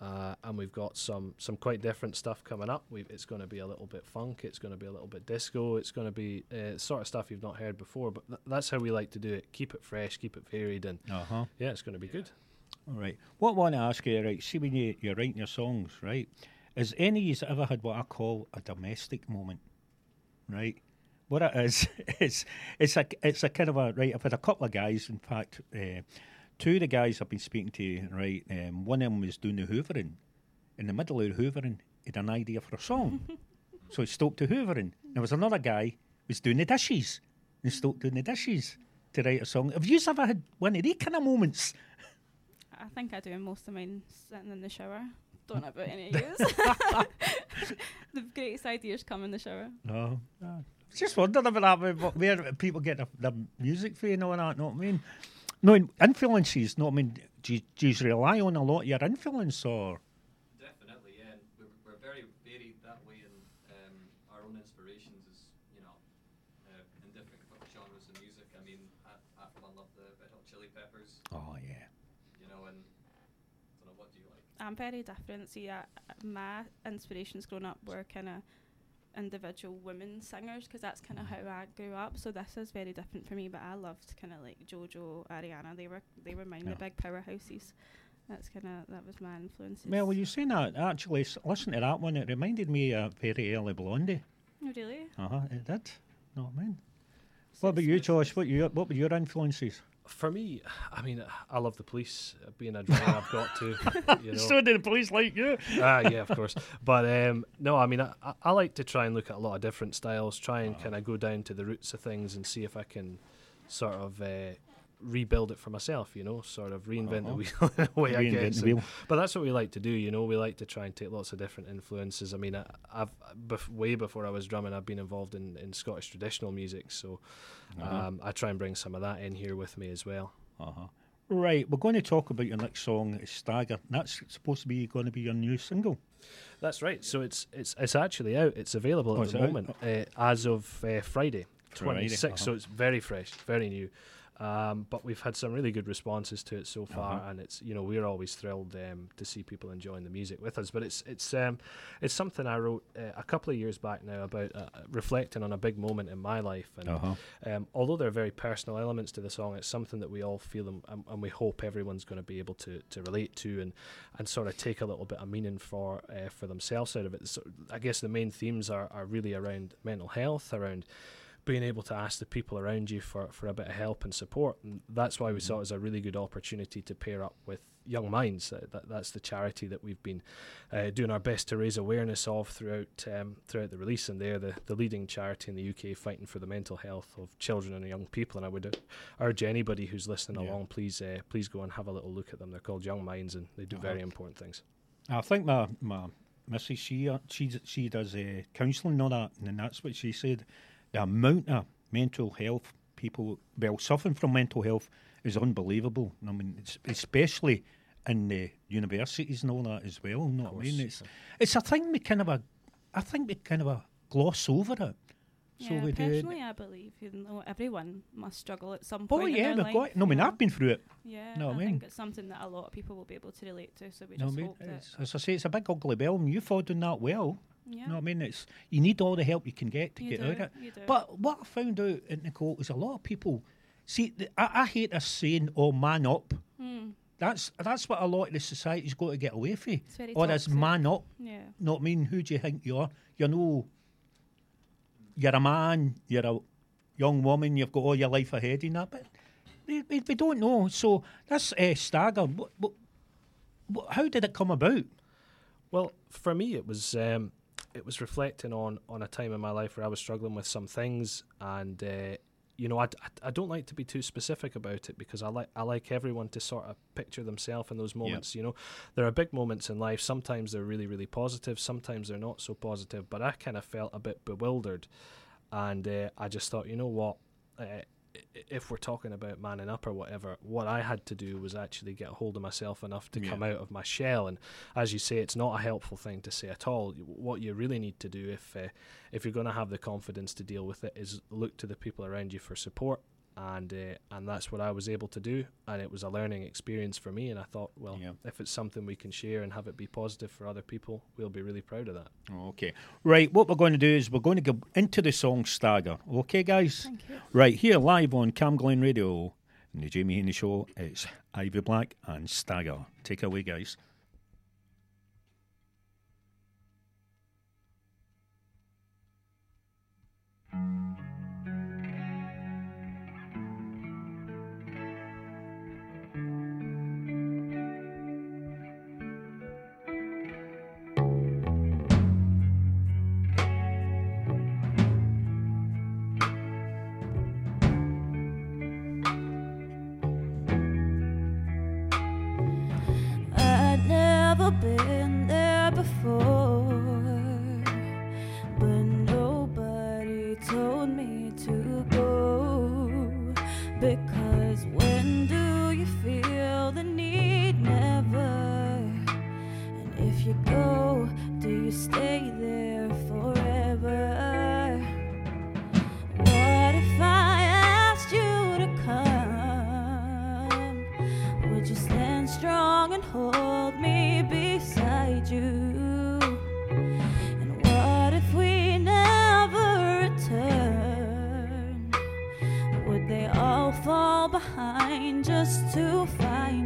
Uh, and we've got some some quite different stuff coming up. We've, it's going to be a little bit funk. It's going to be a little bit disco. It's going to be uh, sort of stuff you've not heard before. But th- that's how we like to do it. Keep it fresh. Keep it varied. And Uh-huh. yeah, it's going to be good. All right. What I want to ask you, right? See when you you're writing your songs, right? Has any of you ever had what I call a domestic moment, right? What it is, it's it's a it's a kind of a right. I've had a couple of guys, in fact, uh, two of the guys I've been speaking to, right? Um, one of them was doing the hoovering. In the middle of the hoovering, he had an idea for a song, so he stopped the hoovering. There was another guy who was doing the dishes, and stopped doing the dishes to write a song. Have you ever had one of these kind of moments? I think I do most of mine sitting in the shower. Don't know about any of yous. the greatest ideas come in the shower. No. no. Just wondering about that, where, where people get their, their music from and all that, you know what I mean? No, in- influences, know what I mean? Do you, do you rely on a lot of your influence or? Definitely, yeah. And we're, we're very varied that way, and um, our own inspirations is, you know, uh, in different genres of music. I mean, I, I for love the Red Hot Chili Peppers. Oh yeah. You know, and I don't know what do you like. I'm very different. See, uh, my inspirations growing up were kind of individual women singers because that's kind of how I grew up. So this is very different for me. But I loved kind of like JoJo, Ariana. They were they were mine, Yeah. the big powerhouses. That's kind of that was my influences. Well, when you saying that, actually, s- listen to that one, it reminded me of very early Blondie. Oh, really? Uh huh, it did. What I mean? What about you, Josh? What you what were your influences? For me, I mean, I love the police. uh, Being a drummer, I've got to. You know. So do the police like you? ah, yeah, of course. But um, no, I mean, I, I- I like to try and look at a lot of different styles, try and kind of go down to the roots of things and see if I can sort of uh, rebuild it for myself. You know, sort of reinvent the Uh-huh. wheel in a way I guess. the wheel. But that's what we like to do. You know, we like to try and take lots of different influences. I mean, I, I've bef- way before I was drumming, I've been involved in, in Scottish traditional music, so Uh-huh. um, I try and bring some of that in here with me as well. Uh-huh. Right, we're going to talk about your next song, Stagger. That's supposed to be going to be your new single. That's right. So it's it's it's actually out. It's available Oh, at the moment uh, as of uh, Friday, twenty sixth. So uh-huh. it's very fresh, very new. Um, but we've had some really good responses to it so far, Uh-huh. and it's you know we're always thrilled um, to see people enjoying the music with us. But it's it's um, it's something I wrote uh, a couple of years back now about uh, reflecting on a big moment in my life, and Uh-huh. um, although there are very personal elements to the song, it's something that we all feel and, and, and we hope everyone's going to be able to, to relate to and, and sort of take a little bit of meaning for uh, for themselves out of it. So I guess the main themes are, are really around mental health, around being able to ask the people around you for, for a bit of help and support. And that's why we saw it as a really good opportunity to pair up with Young Minds. Uh, that, that's the charity that we've been uh, doing our best to raise awareness of throughout um, throughout the release. And they're the, the leading charity in the UK fighting for the mental health of children and young people. And I would urge anybody who's listening Yeah. along, please uh, please go and have a little look at them. They're called Young Minds and they do Uh-huh. very important things. I think my my missus she uh, she she does uh, counselling and all that, and that's what she said. The amount of mental health people well suffering from mental health is unbelievable. I mean, it's, especially in the universities and all that as well. You know what I mean? It's it's a thing we kind of a I think we kind of a gloss over it. So yeah, we do. personally, I believe even though everyone must struggle at some point. Oh point. yeah, in we've their got. life, No, I mean know? I've been through it. Yeah, know what I I mean? think it's something that a lot of people will be able to relate to. So we No, I mean, hope that. as I say, it's a big ugly bill, and you've all done that well. Yeah. You know what I mean? It's you need all the help you can get to You get do, out of it. you do. But what I found out, uh, Nicole, is a lot of people see. th- I, I hate this saying, "Oh, man up." Hmm. That's that's what a lot of the society's got to get away from. very Or this toxic. man up. Yeah. Know what I mean? Who do you think you are? You're no. You're a man. You're a young woman. You've got all your life ahead in that, but we, we, we don't know. So that's uh, stagger. What, what, what, how did it come about? Well, for me, it was um, it was reflecting on on a time in my life where I was struggling with some things, and uh, you know, I, I I don't like to be too specific about it because I like I like everyone to sort of picture themselves in those moments. You know, there are big moments in life. Sometimes they're really really positive. Sometimes they're not so positive. But I kind of felt a bit bewildered, and uh, I just thought, you know what. Uh, if we're talking about manning up or whatever, what I had to do was actually get a hold of myself enough to Yeah. come out of my shell. And as you say, it's not a helpful thing to say at all. What you really need to do, if uh, if you're going to have the confidence to deal with it, is look to the people around you for support. And uh, and that's what I was able to do, and it was a learning experience for me. And I thought, well, if it's something we can share and have it be positive for other people, we'll be really proud of that. Okay. Right, what we're going to do is we're going to go into the song Stagger. Okay, guys? Thank you. Right, here live on Camglen Radio, in the Jamie Heaney Show, it's Ivy Black and Stagger. Take it away, guys. Just to find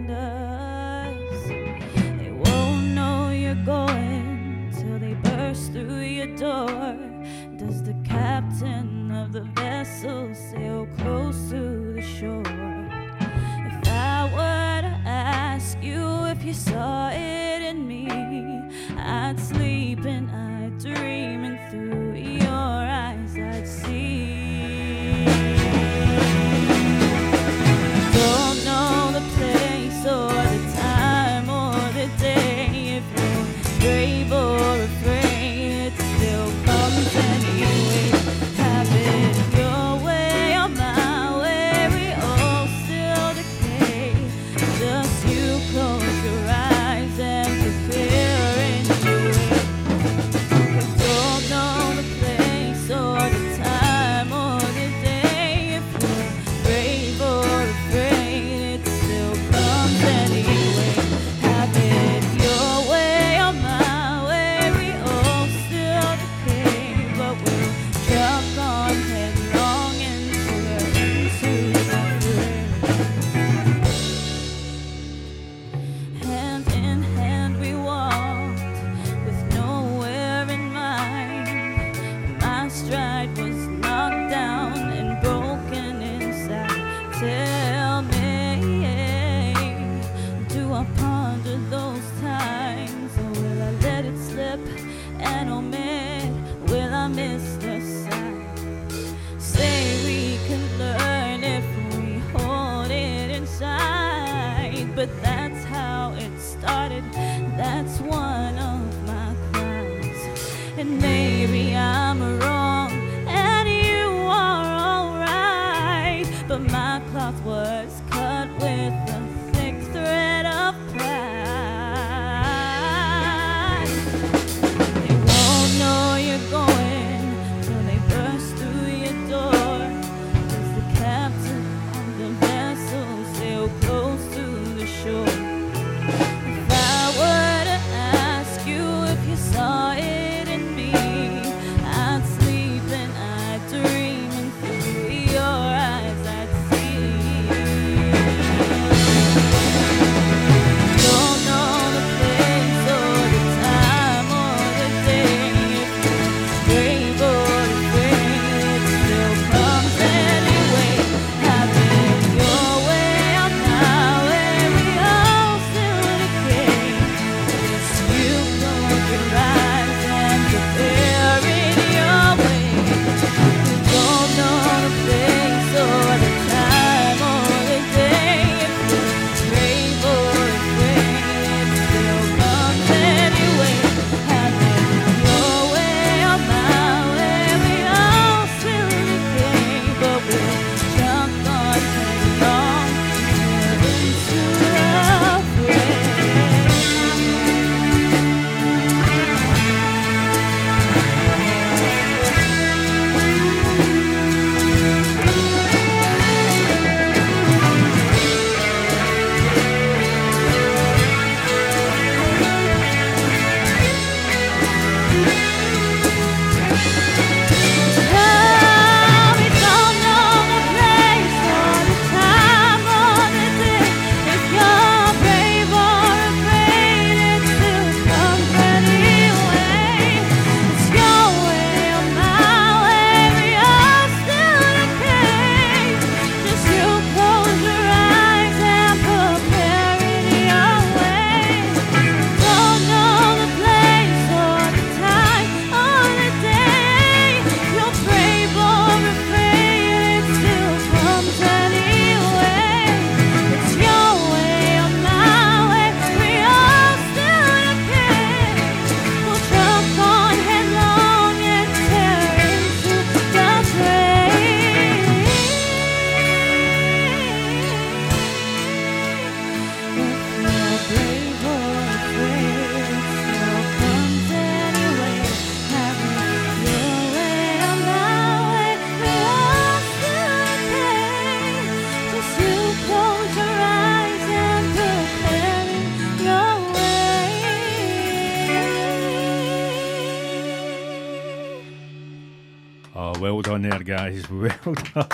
guys. Well.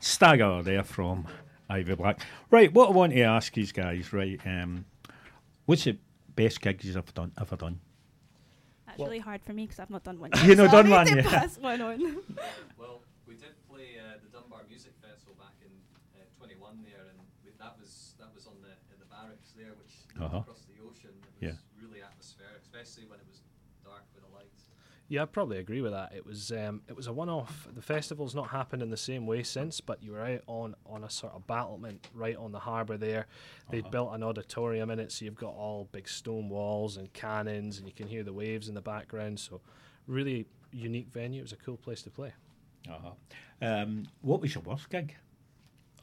Stagger there from Ivy Black. Right, what I want to ask these guys, right, um, what's the best gigs you've ever done? Ever done? That's really hard for me because I've not done one. You've not so done need one to yet. pass one on. Well, we did play uh, the Dunbar Music Festival back in uh, 21 there, and we, that was that was on the in the barracks there, which Uh-huh. across the ocean. It was Yeah. really atmospheric, especially when it was dark with the lights. Yeah, I probably agree with that. It was um, it was a one-off. The festival's not happened in the same way since, but you were out on on a sort of battlement right on the harbour there. They'd Uh-huh. built an auditorium in it, so you've got all big stone walls and cannons, and you can hear the waves in the background. So, really unique venue. It was a cool place to play. Uh-huh. Um, what was your worst gig?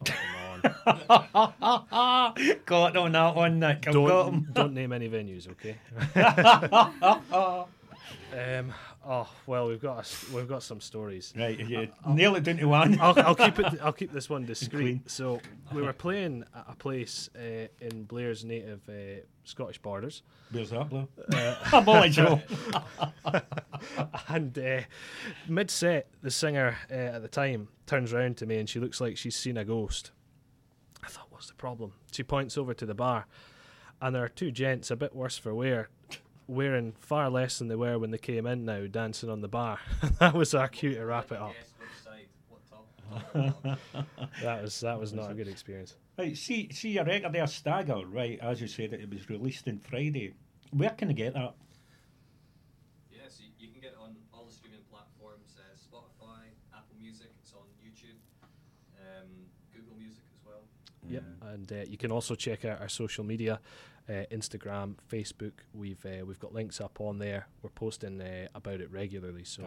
Oh, come on. got on that one, Nick. I've don't don't name any venues, okay? um, oh well, we've got a we've got some stories. Right, you nail it down to one. I'll, I'll keep it. I'll keep this one discreet. So we were playing at a place uh, in Blair's native uh, Scottish borders. Where's that, Blair? Uh, I'm only joking. and uh, mid set, the singer uh, at the time turns round to me and she looks like she's seen a ghost. I thought, what's the problem? She points over to the bar, and there are two gents, a bit worse for wear, wearing far less than they were when they came in now, dancing on the bar. that was our cue to wrap it up. that was that was not a good experience. Right, see, see your record there, Stagger, right, as you said, it was released on Friday. Where can I get that? Yes, you, you can get it on all the streaming platforms: uh, Spotify, Apple Music. It's on YouTube, um, Google Music as well. Yep, and uh, you can also check out our social media, uh, Instagram, Facebook. We've uh, we've got links up on there. We're posting uh, about it regularly. So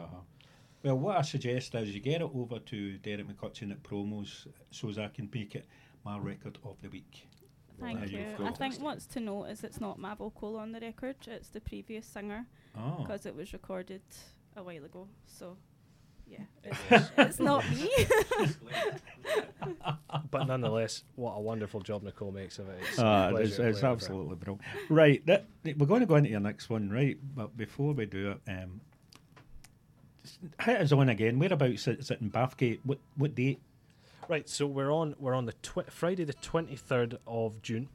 Well, what I suggest is you get it over to Derek McCutcheon at promos so as I can make it my record of the week. Thank There you. go. I think what's to note is it's not my vocal on the record; it's the previous singer Oh. because it was recorded a while ago. So, yeah, it's, it's not me. but nonetheless, what a wonderful job Nicole makes of it. It's, a Ah, it's, it's play with absolutely brilliant. Right, that, we're going to go into your next one, right? But before we do it, um, just hit us on again. Whereabouts is it in Bathgate? What what date? Right, so we're on we're on the tw- Friday the twenty third of June.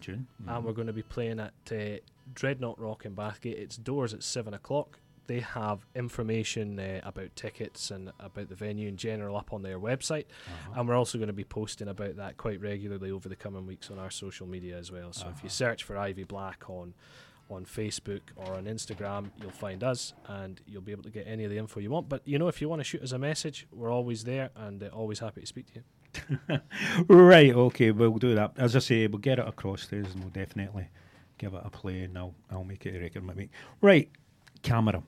June, and we're going to be playing at uh, Dreadnought Rock in Bathgate. It's doors at seven o'clock. They have information uh, about tickets and about the venue in general up on their website, and we're also going to be posting about that quite regularly over the coming weeks on our social media as well. So if you search for Ivy Black on on Facebook or on Instagram, you'll find us, and you'll be able to get any of the info you want. But you know, if you want to shoot us a message, we're always there and uh, always happy to speak to you. Right, okay, we'll do that. As I say, we'll get it across to there and we'll definitely give it a play and I'll, I'll make it a record week. Right, camera.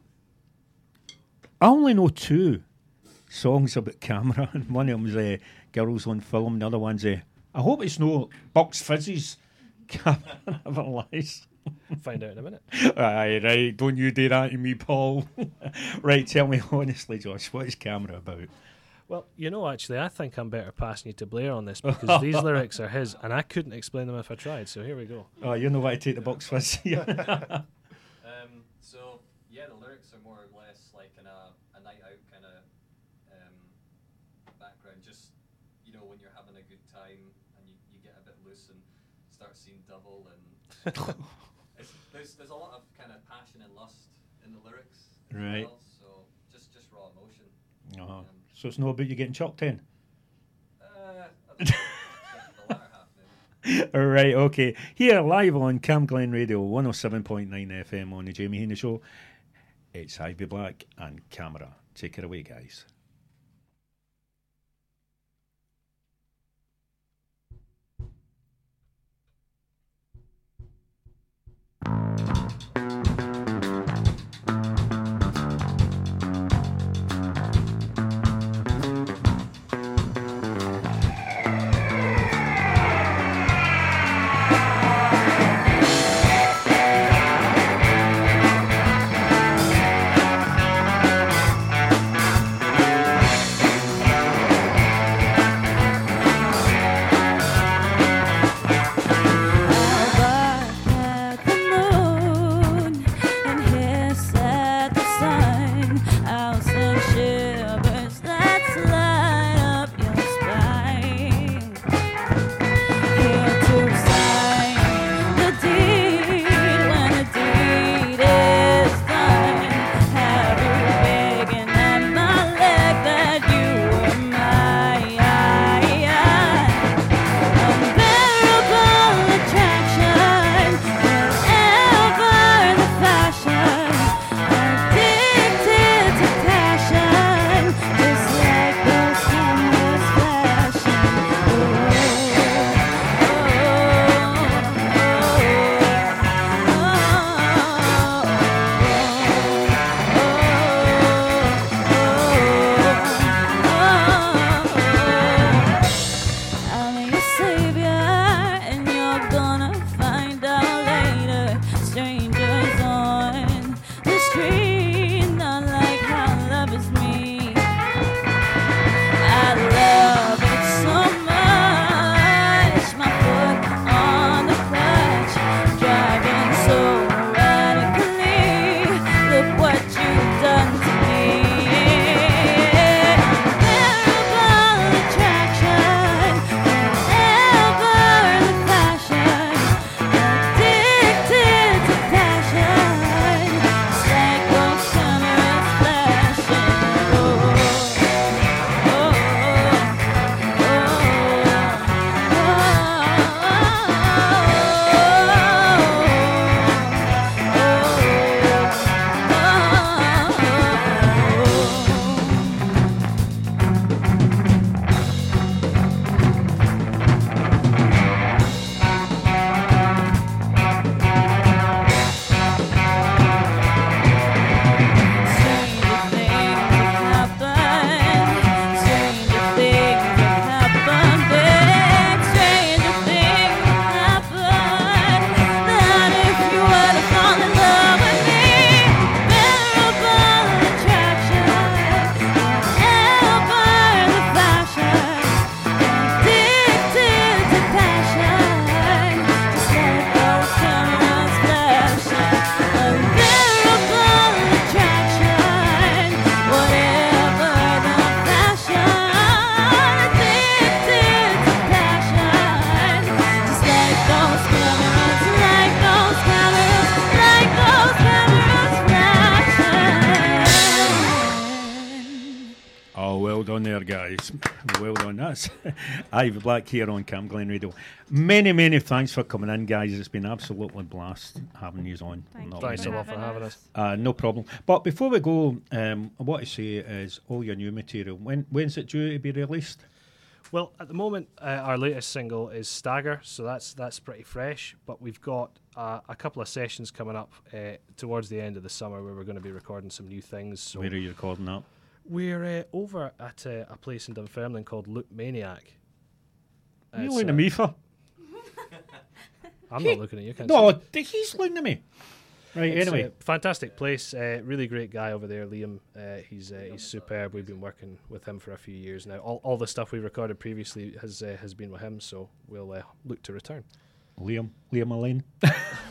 I only know two songs about camera, and one of them's uh, Girls on Film, and the other one's uh, I hope it's no Bucks Fizz's camera never lies. Find out in a minute. Aye, right, don't you do that to me, Paul. right, tell me honestly, Josh, what is camera about? Well, you know, actually, I think I'm better passing you to Blair on this because these lyrics are his, and I couldn't explain them if I tried. So here we go. Oh, you know why I take the Bucks Fizz. Um, so yeah, the lyrics are more or less like in a, a night out kind of um, background. Just you know when you're having a good time and you, you get a bit loose and seeing double and it's, there's there's a lot of kind of passion and lust in the lyrics. as Right. well, so just just raw emotion. Uh-huh. So it's not about you getting chucked in? Uh, I don't know, the latter half maybe. All right, okay. Here, live on Camglen Radio, 107.9 FM on the Jamie Heaney Show. It's Ivy Black and Camera. Take it away, guys. Thank Ivy Black here on Camglen Radio. Many, many thanks for coming in, guys. It's been absolutely blast having you on. Thank Not you Thanks for a lot for having having us. us. Uh, no problem. But before we go, um, what I say is all your new material. When when's it due to be released? Well, at the moment, uh, our latest single is Stagger, so that's that's pretty fresh. But we've got uh, a couple of sessions coming up uh, towards the end of the summer where we're going to be recording some new things. So Where are you recording that? we're uh, over at uh, a place in Dunfermline called Loop Maniac. Are you It's, looking uh, at me for? I'm not looking at you. Can't No, see. th- he's looking at me. Right. It's anyway, a fantastic place. Uh, really great guy over there, Liam. Uh, he's uh, he's superb. We've been working with him for a few years now. All, all the stuff we recorded previously has uh, has been with him. So we'll uh, look to return. Liam, Liam Elaine.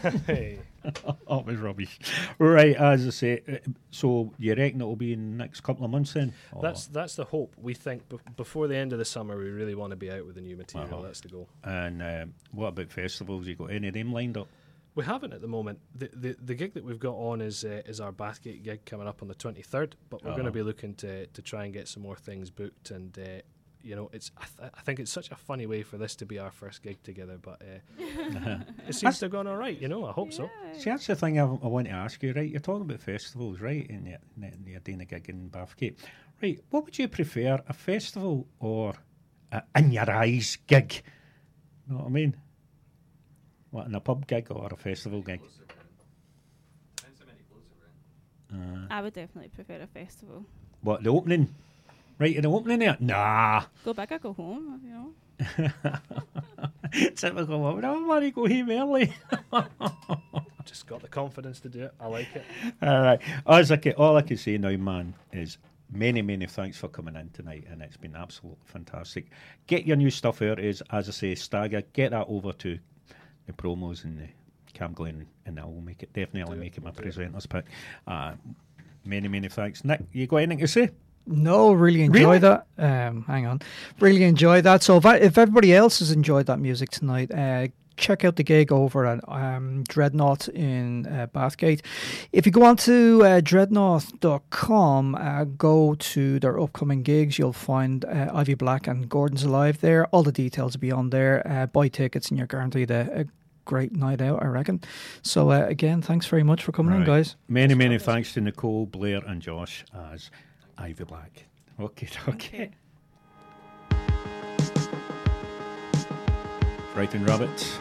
hey. it was rubbish. Right, as I say, uh, so you reckon it'll be in the next couple of months then? Or- That's that's the hope. We think bef- before the end of the summer, we really want to be out with the new material. Uh-huh. That's the goal. And um, what about festivals? You got any of them lined up? We haven't at the moment. The the, the gig that we've got on is uh, is our Bathgate gig coming up on the twenty third. But we're going Uh-huh. to be looking to to try and get some more things booked. And uh, you know, it's I, th- I think it's such a funny way for this to be our first gig together. But uh, it seems to have gone all right. You know, I hope so. See, that's the thing I, I want to ask you, right? You're talking about festivals, right? And you're, and you're doing a gig in Bathgate. Right, what would you prefer, a festival or a in your eyes gig? You know what I mean? What, in a pub gig or a festival gig? Uh, I would definitely prefer a festival. what, the opening? Right, in the opening there? Nah. Go back or go home, you know. Typical woman. I want to go home early. Just got the confidence to do it. I like it. All right. As I can, all I can say now, man, is many, many thanks for coming in tonight, and it's been absolutely fantastic. Get your new stuff out, is as I say, Stagger. Get that over to the promos and the Camglen, and I will make it definitely make it my presenters pick. Uh, many, many thanks, Nick. You got anything to say? No, really enjoy Really? that. Um, hang on, really enjoy that. So if, I, if everybody else has enjoyed that music tonight, uh, check out the gig over at um, Dreadnought in uh, Bathgate. If you go on to uh, dreadnought.com, uh, go to their upcoming gigs, you'll find uh, Ivy Black and Gordon's Alive there. All the details will be on there. Uh, buy tickets and you're guaranteed a, a great night out, I reckon. So uh, again, thanks very much for coming in, guys. Many, many thanks to Nicole, Blair, and Josh as Ivy Black. Okay, okay. Frightened rabbits.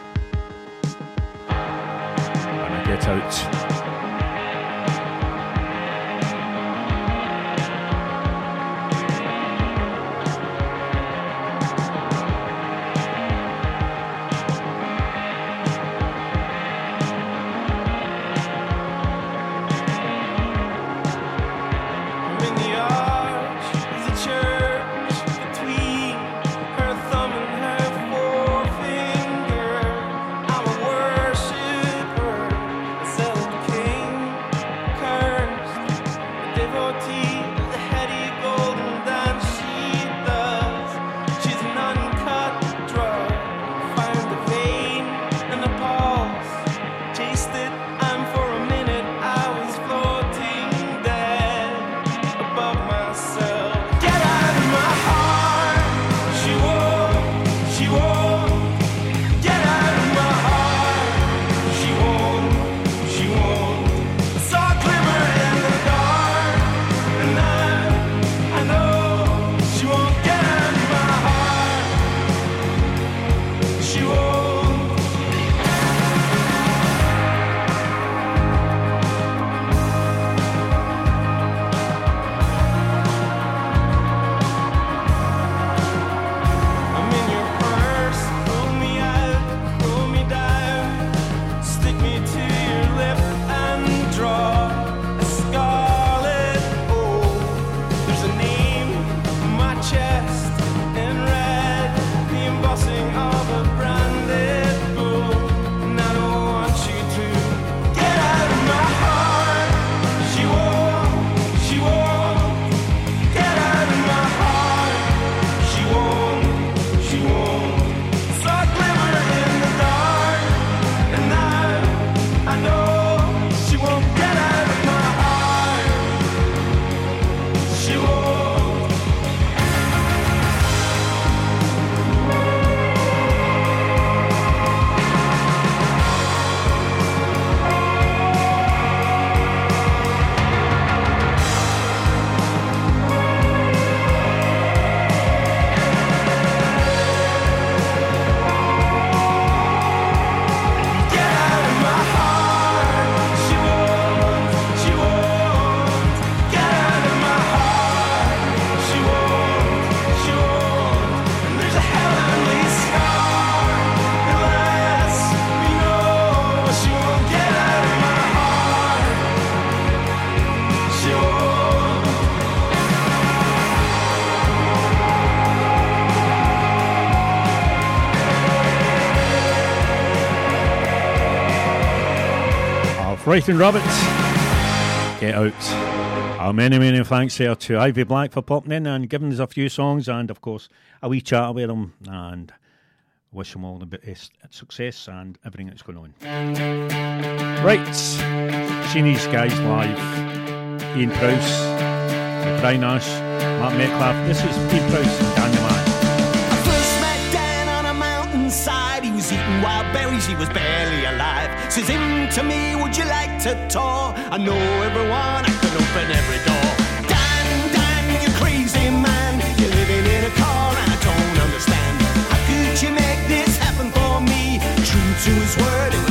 And I get out. Frightened Rabbits. Get out. Uh, many, many thanks there to Ivy Black for popping in and giving us a few songs and, of course, a wee chat with them and wish them all the best success and everything that's going on. Right, seen these guys live. Ian Prowse, Brian Nash, Matt Metcalfe. This is Ian Prowse and Dan the Man. First met Dan on a mountainside. He was eating wild berries, he was barely alive. Says him to me, would you like to tour? I know everyone, I can open every door. Dan, Dan, you crazy man. You're living in a car and I don't understand. How could you make this happen for me? True to his word,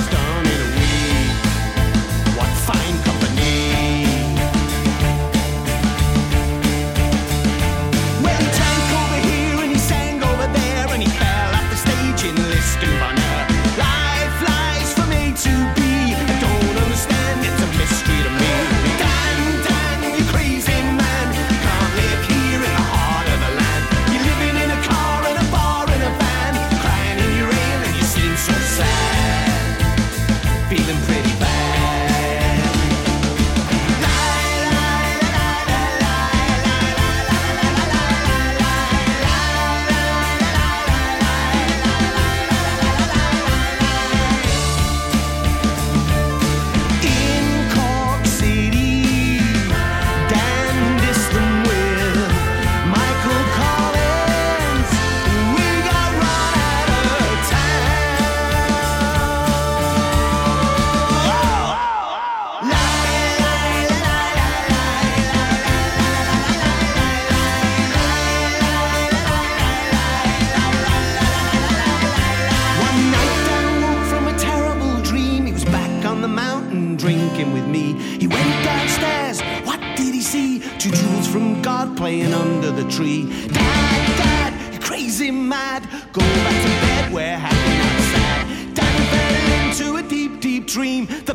tree. Dad, Dad, you're crazy mad. Go back to bed. We're happy, sad. Dan fell into a deep, deep dream. The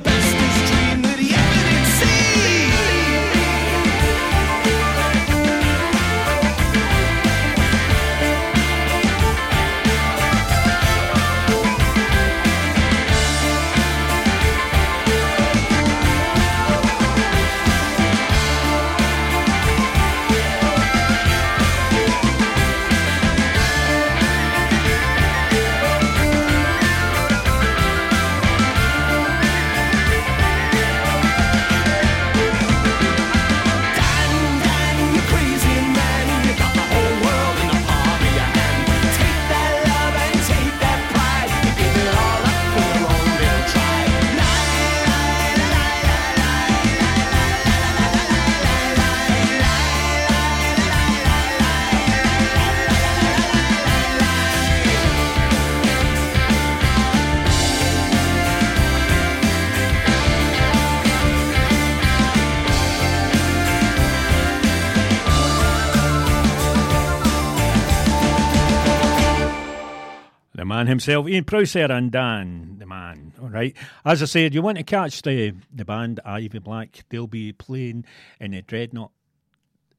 himself, Ian Prowser and Dan, the man. All right. As I said, you want to catch the, the band Ivy Black. They'll be playing in the Dreadnought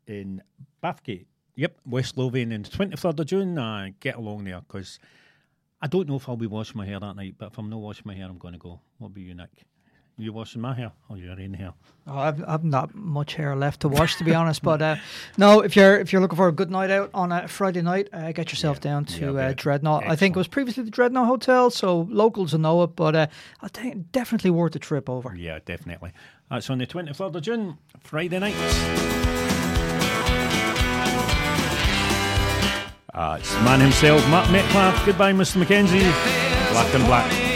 in Bathgate. Yep, West Lothian on the 23rd of June. Uh, get along there because I don't know if I'll be washing my hair that night, but if I'm not washing my hair, I'm going to go. What about you, Nick? You washing my hair or you're in here? Oh, I've, I've not much hair left to wash, to be honest. But uh, no, if you're if you're looking for a good night out on a Friday night, uh, get yourself down to uh, Dreadnought. I think it was previously the Dreadnought Hotel, so locals will know it. But uh, I think definitely worth a trip over. Yeah, definitely. That's on the 23rd of June, Friday night. Uh, it's the man himself, Matt Metcalfe. Goodbye, Mr. Mackenzie. Black and black.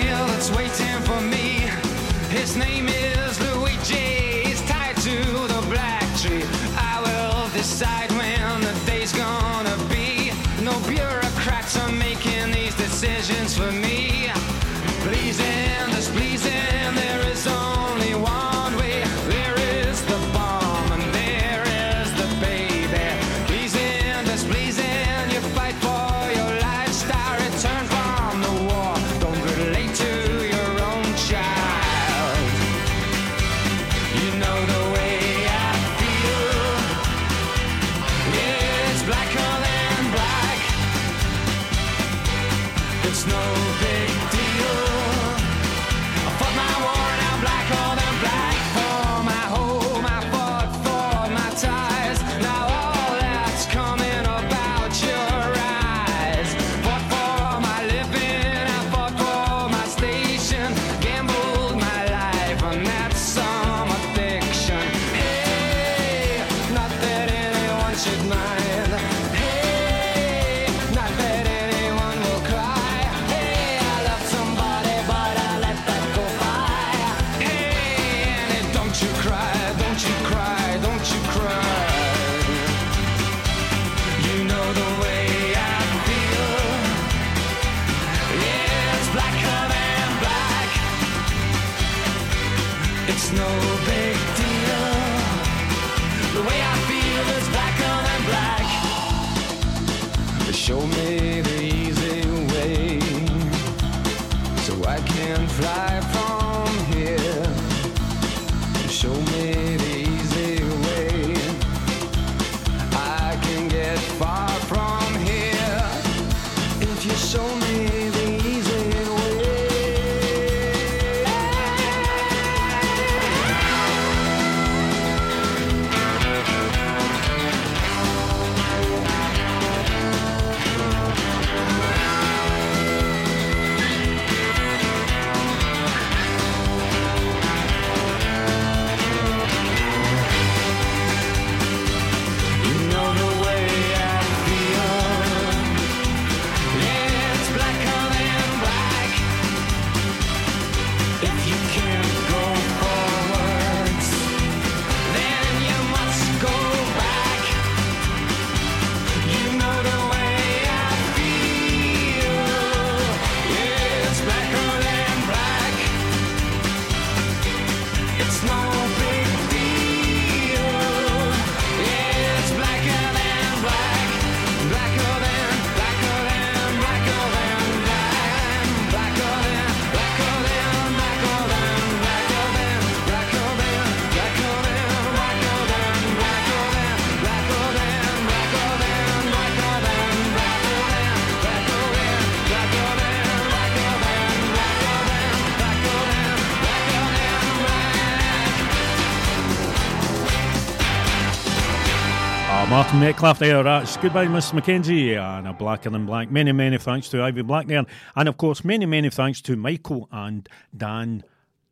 Metcalfe there. That's goodbye, Miss Mackenzie. And a blacker than black. Many, many thanks to Ivy Black there. And of course, many, many thanks to Michael and Dan,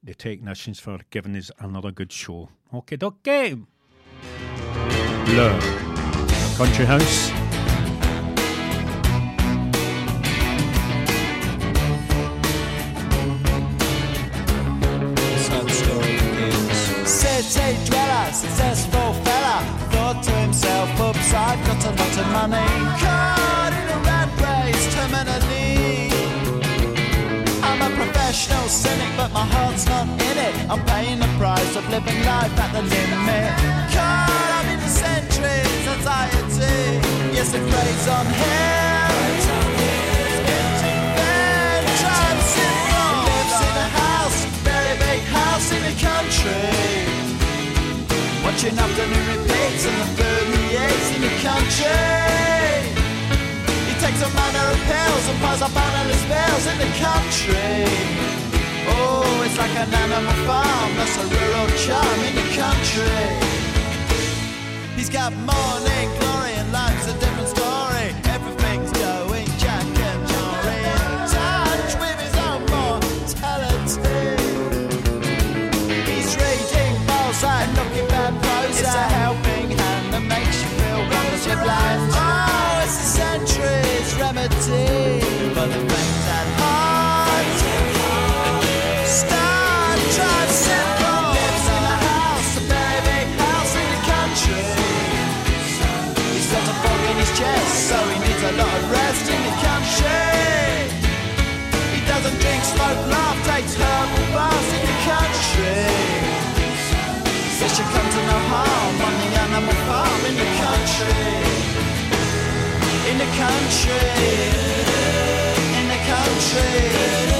the technicians, for giving us another good show. Okay, okay. Blur. Country House. City dweller, a lot of money. Caught in a rat race, terminally. I'm a professional cynic, but my heart's not in it. I'm paying the price of living life at the limit. Caught up in the centuries, anxiety. Yes, it preys on him. A house, very big house in the country. Watching afternoon repeats and the food he eats in the country. He takes a manner of pills and piles up analyst bills in the country. Oh, it's like an animal farm, that's a rural charm in the country. He's got morning glory country. In the country.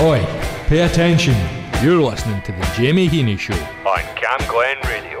Oi, pay attention. You're listening to The Jamie Heaney Show on Cam Glen Radio.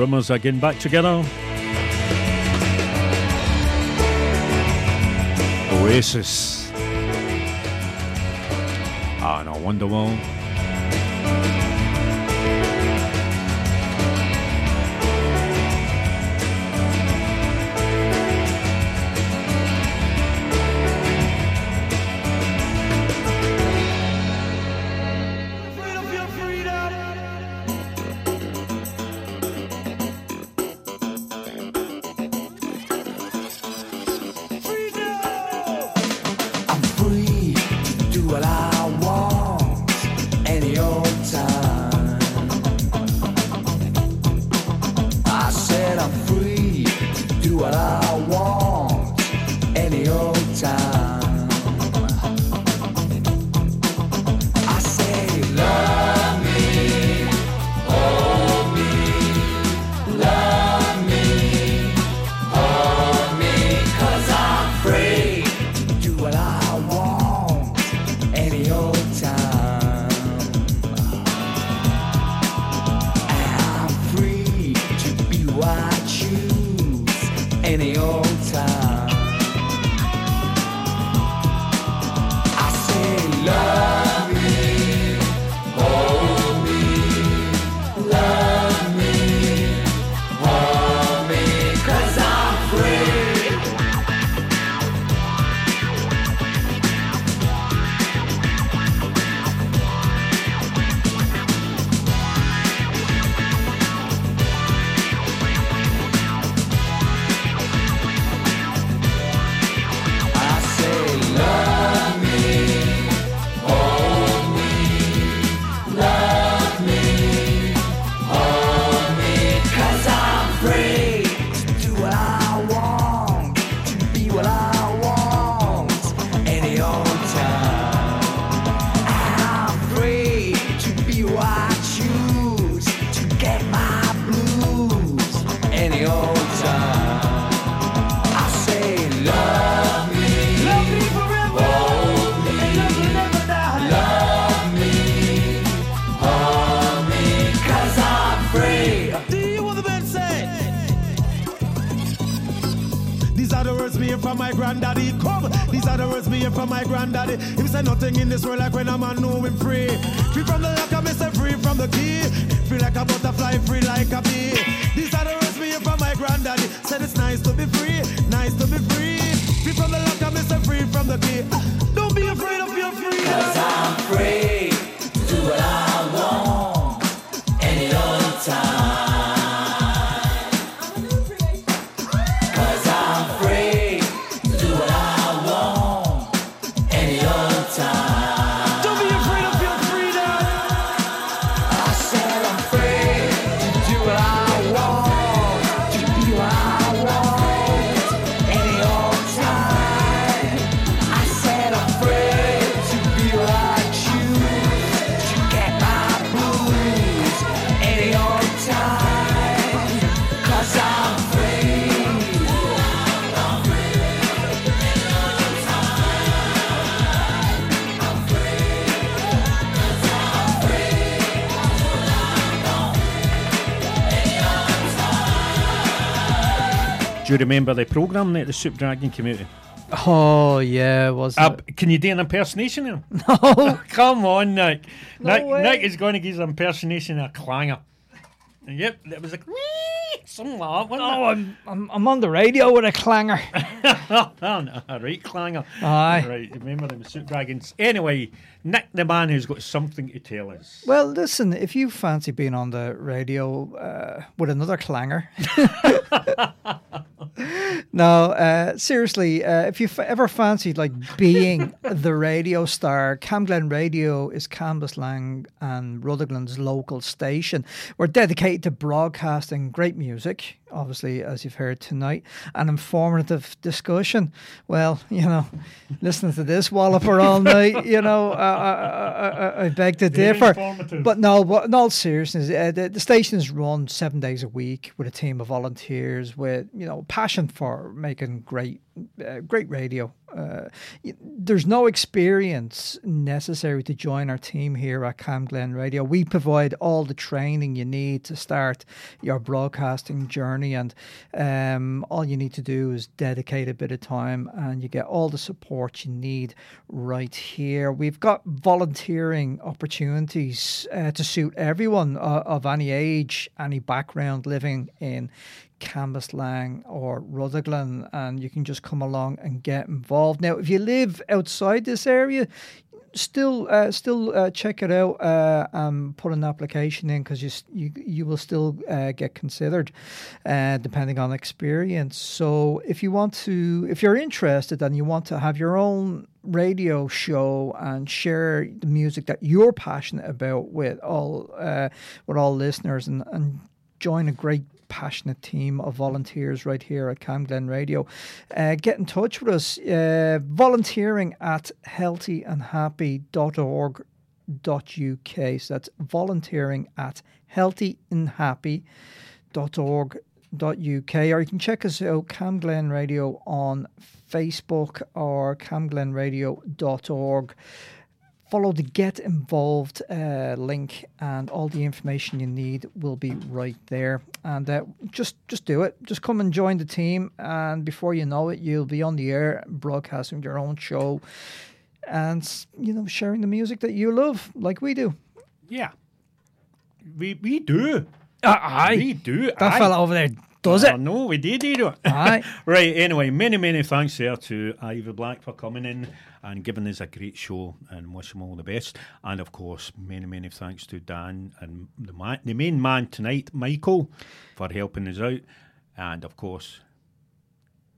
Rumours are getting back together. Oasis. Ah, and a Wonderwall. When a man Do you remember the programme that the Soup Dragon came out? in? Oh yeah, was Uh, can you do an impersonation of him? No. Come on, Nick. No Nick, way. Nick is going to give us an impersonation of a clanger. Yep, that was like "Wee," something like that, Oh, I'm, I'm I'm on the radio with a clanger. it? oh, no, right, clanger. Aye. Right, remember them Soup Dragons. Anyway, Nick, the man who's got something to tell us. Well, listen, if you fancy being on the radio uh, with another clanger, no, uh, seriously, uh, if you've ever fancied like being the radio star, Camglen Radio is Cambuslang and Rutherglen's local station. We're dedicated to broadcasting great music, obviously, as you've heard tonight, and informative discussion. Well, you know, listening to this walloper all night, you know, I, I, I, I beg to differ. But no, but in all seriousness, uh, the, the station is run seven days a week with a team of volunteers with you know passion for making great, uh, great radio. Uh, there's no experience necessary to join our team here at Camglen Radio. We provide all the training you need to start your broadcasting journey, and um, all you need to do is dedicate a bit of time, and you get all the support you need right here. We've got volunteering opportunities uh, to suit everyone uh, of any age, any background living in Cambuslang or Rutherglen, and you can just come along and get involved. Now, if you live outside this area, still uh, still uh, check it out uh, and put an application in because you, you you will still uh, get considered uh, depending on experience. So if you want to, if you're interested and you want to have your own radio show and share the music that you're passionate about with all uh, with all listeners and, and join a great passionate team of volunteers right here at Camglen Radio. Uh, get in touch with us. Uh, volunteering at healthyandhappy.org.uk. So that's volunteering at healthyandhappy.org.uk. Or you can check us out, Camglen Radio, on Facebook or camglenradio.org follow the get involved uh, link and all the information you need will be right there and uh, just just do it just come and join the team and before you know it you'll be on the air broadcasting your own show and you know sharing the music that you love like we do Yeah. We we do. Uh, aye. We do. that aye. fella over there does Oh, it No, we did, do it. Aye. right, anyway, many, many thanks there to Ivy Black for coming in and giving us a great show and wish them all the best. And of course, many, many thanks to Dan and the, man, the main man tonight, Michael, for helping us out. And of course,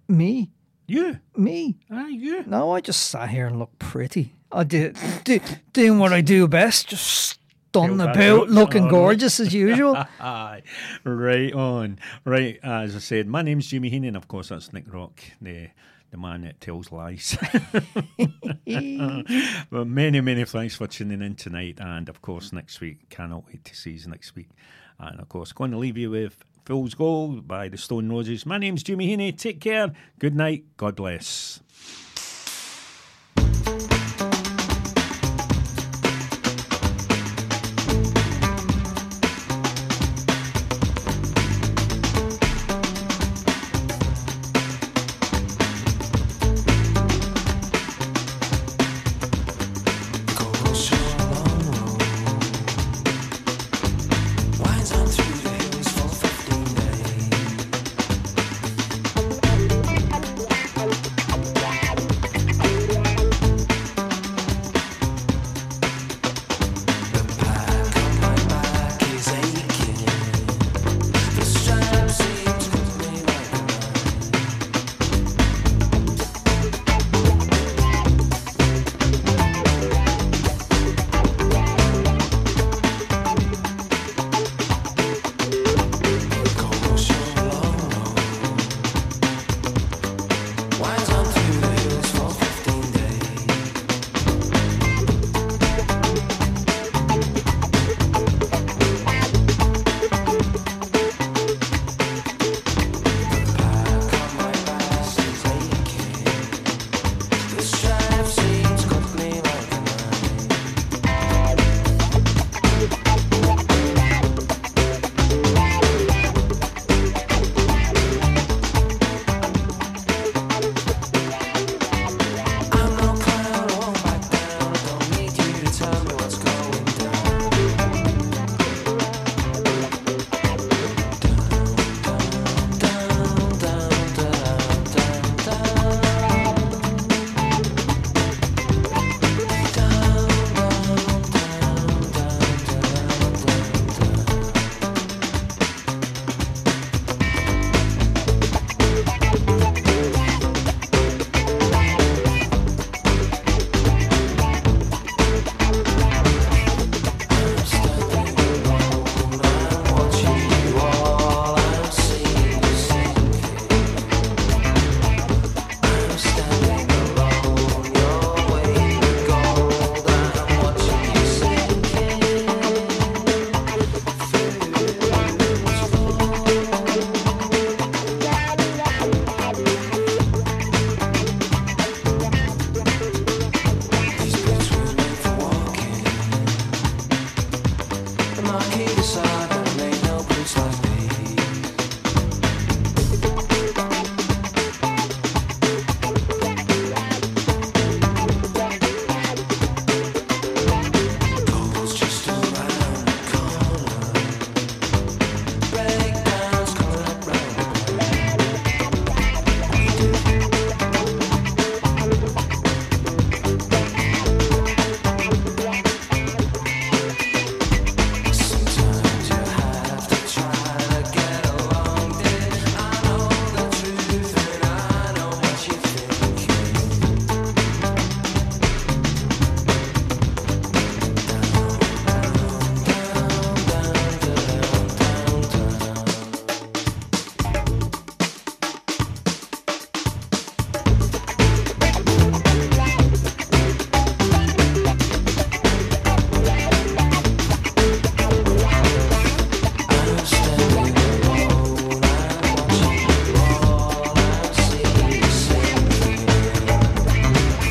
me you. me Aye, you. no i just sat here and looked pretty i did do, doing what i do best just done bad about looking gorgeous as usual right on. Right, as I said, my name's Jamie Heaney, and of course that's Nick Rock, the the man that tells lies. well, many, many thanks for tuning in tonight, and of course next week. Cannot wait to see you next week. And of course, going to leave you with Fool's Gold by the Stone Roses. My name's Jamie Heaney. Take care. Good night. God bless.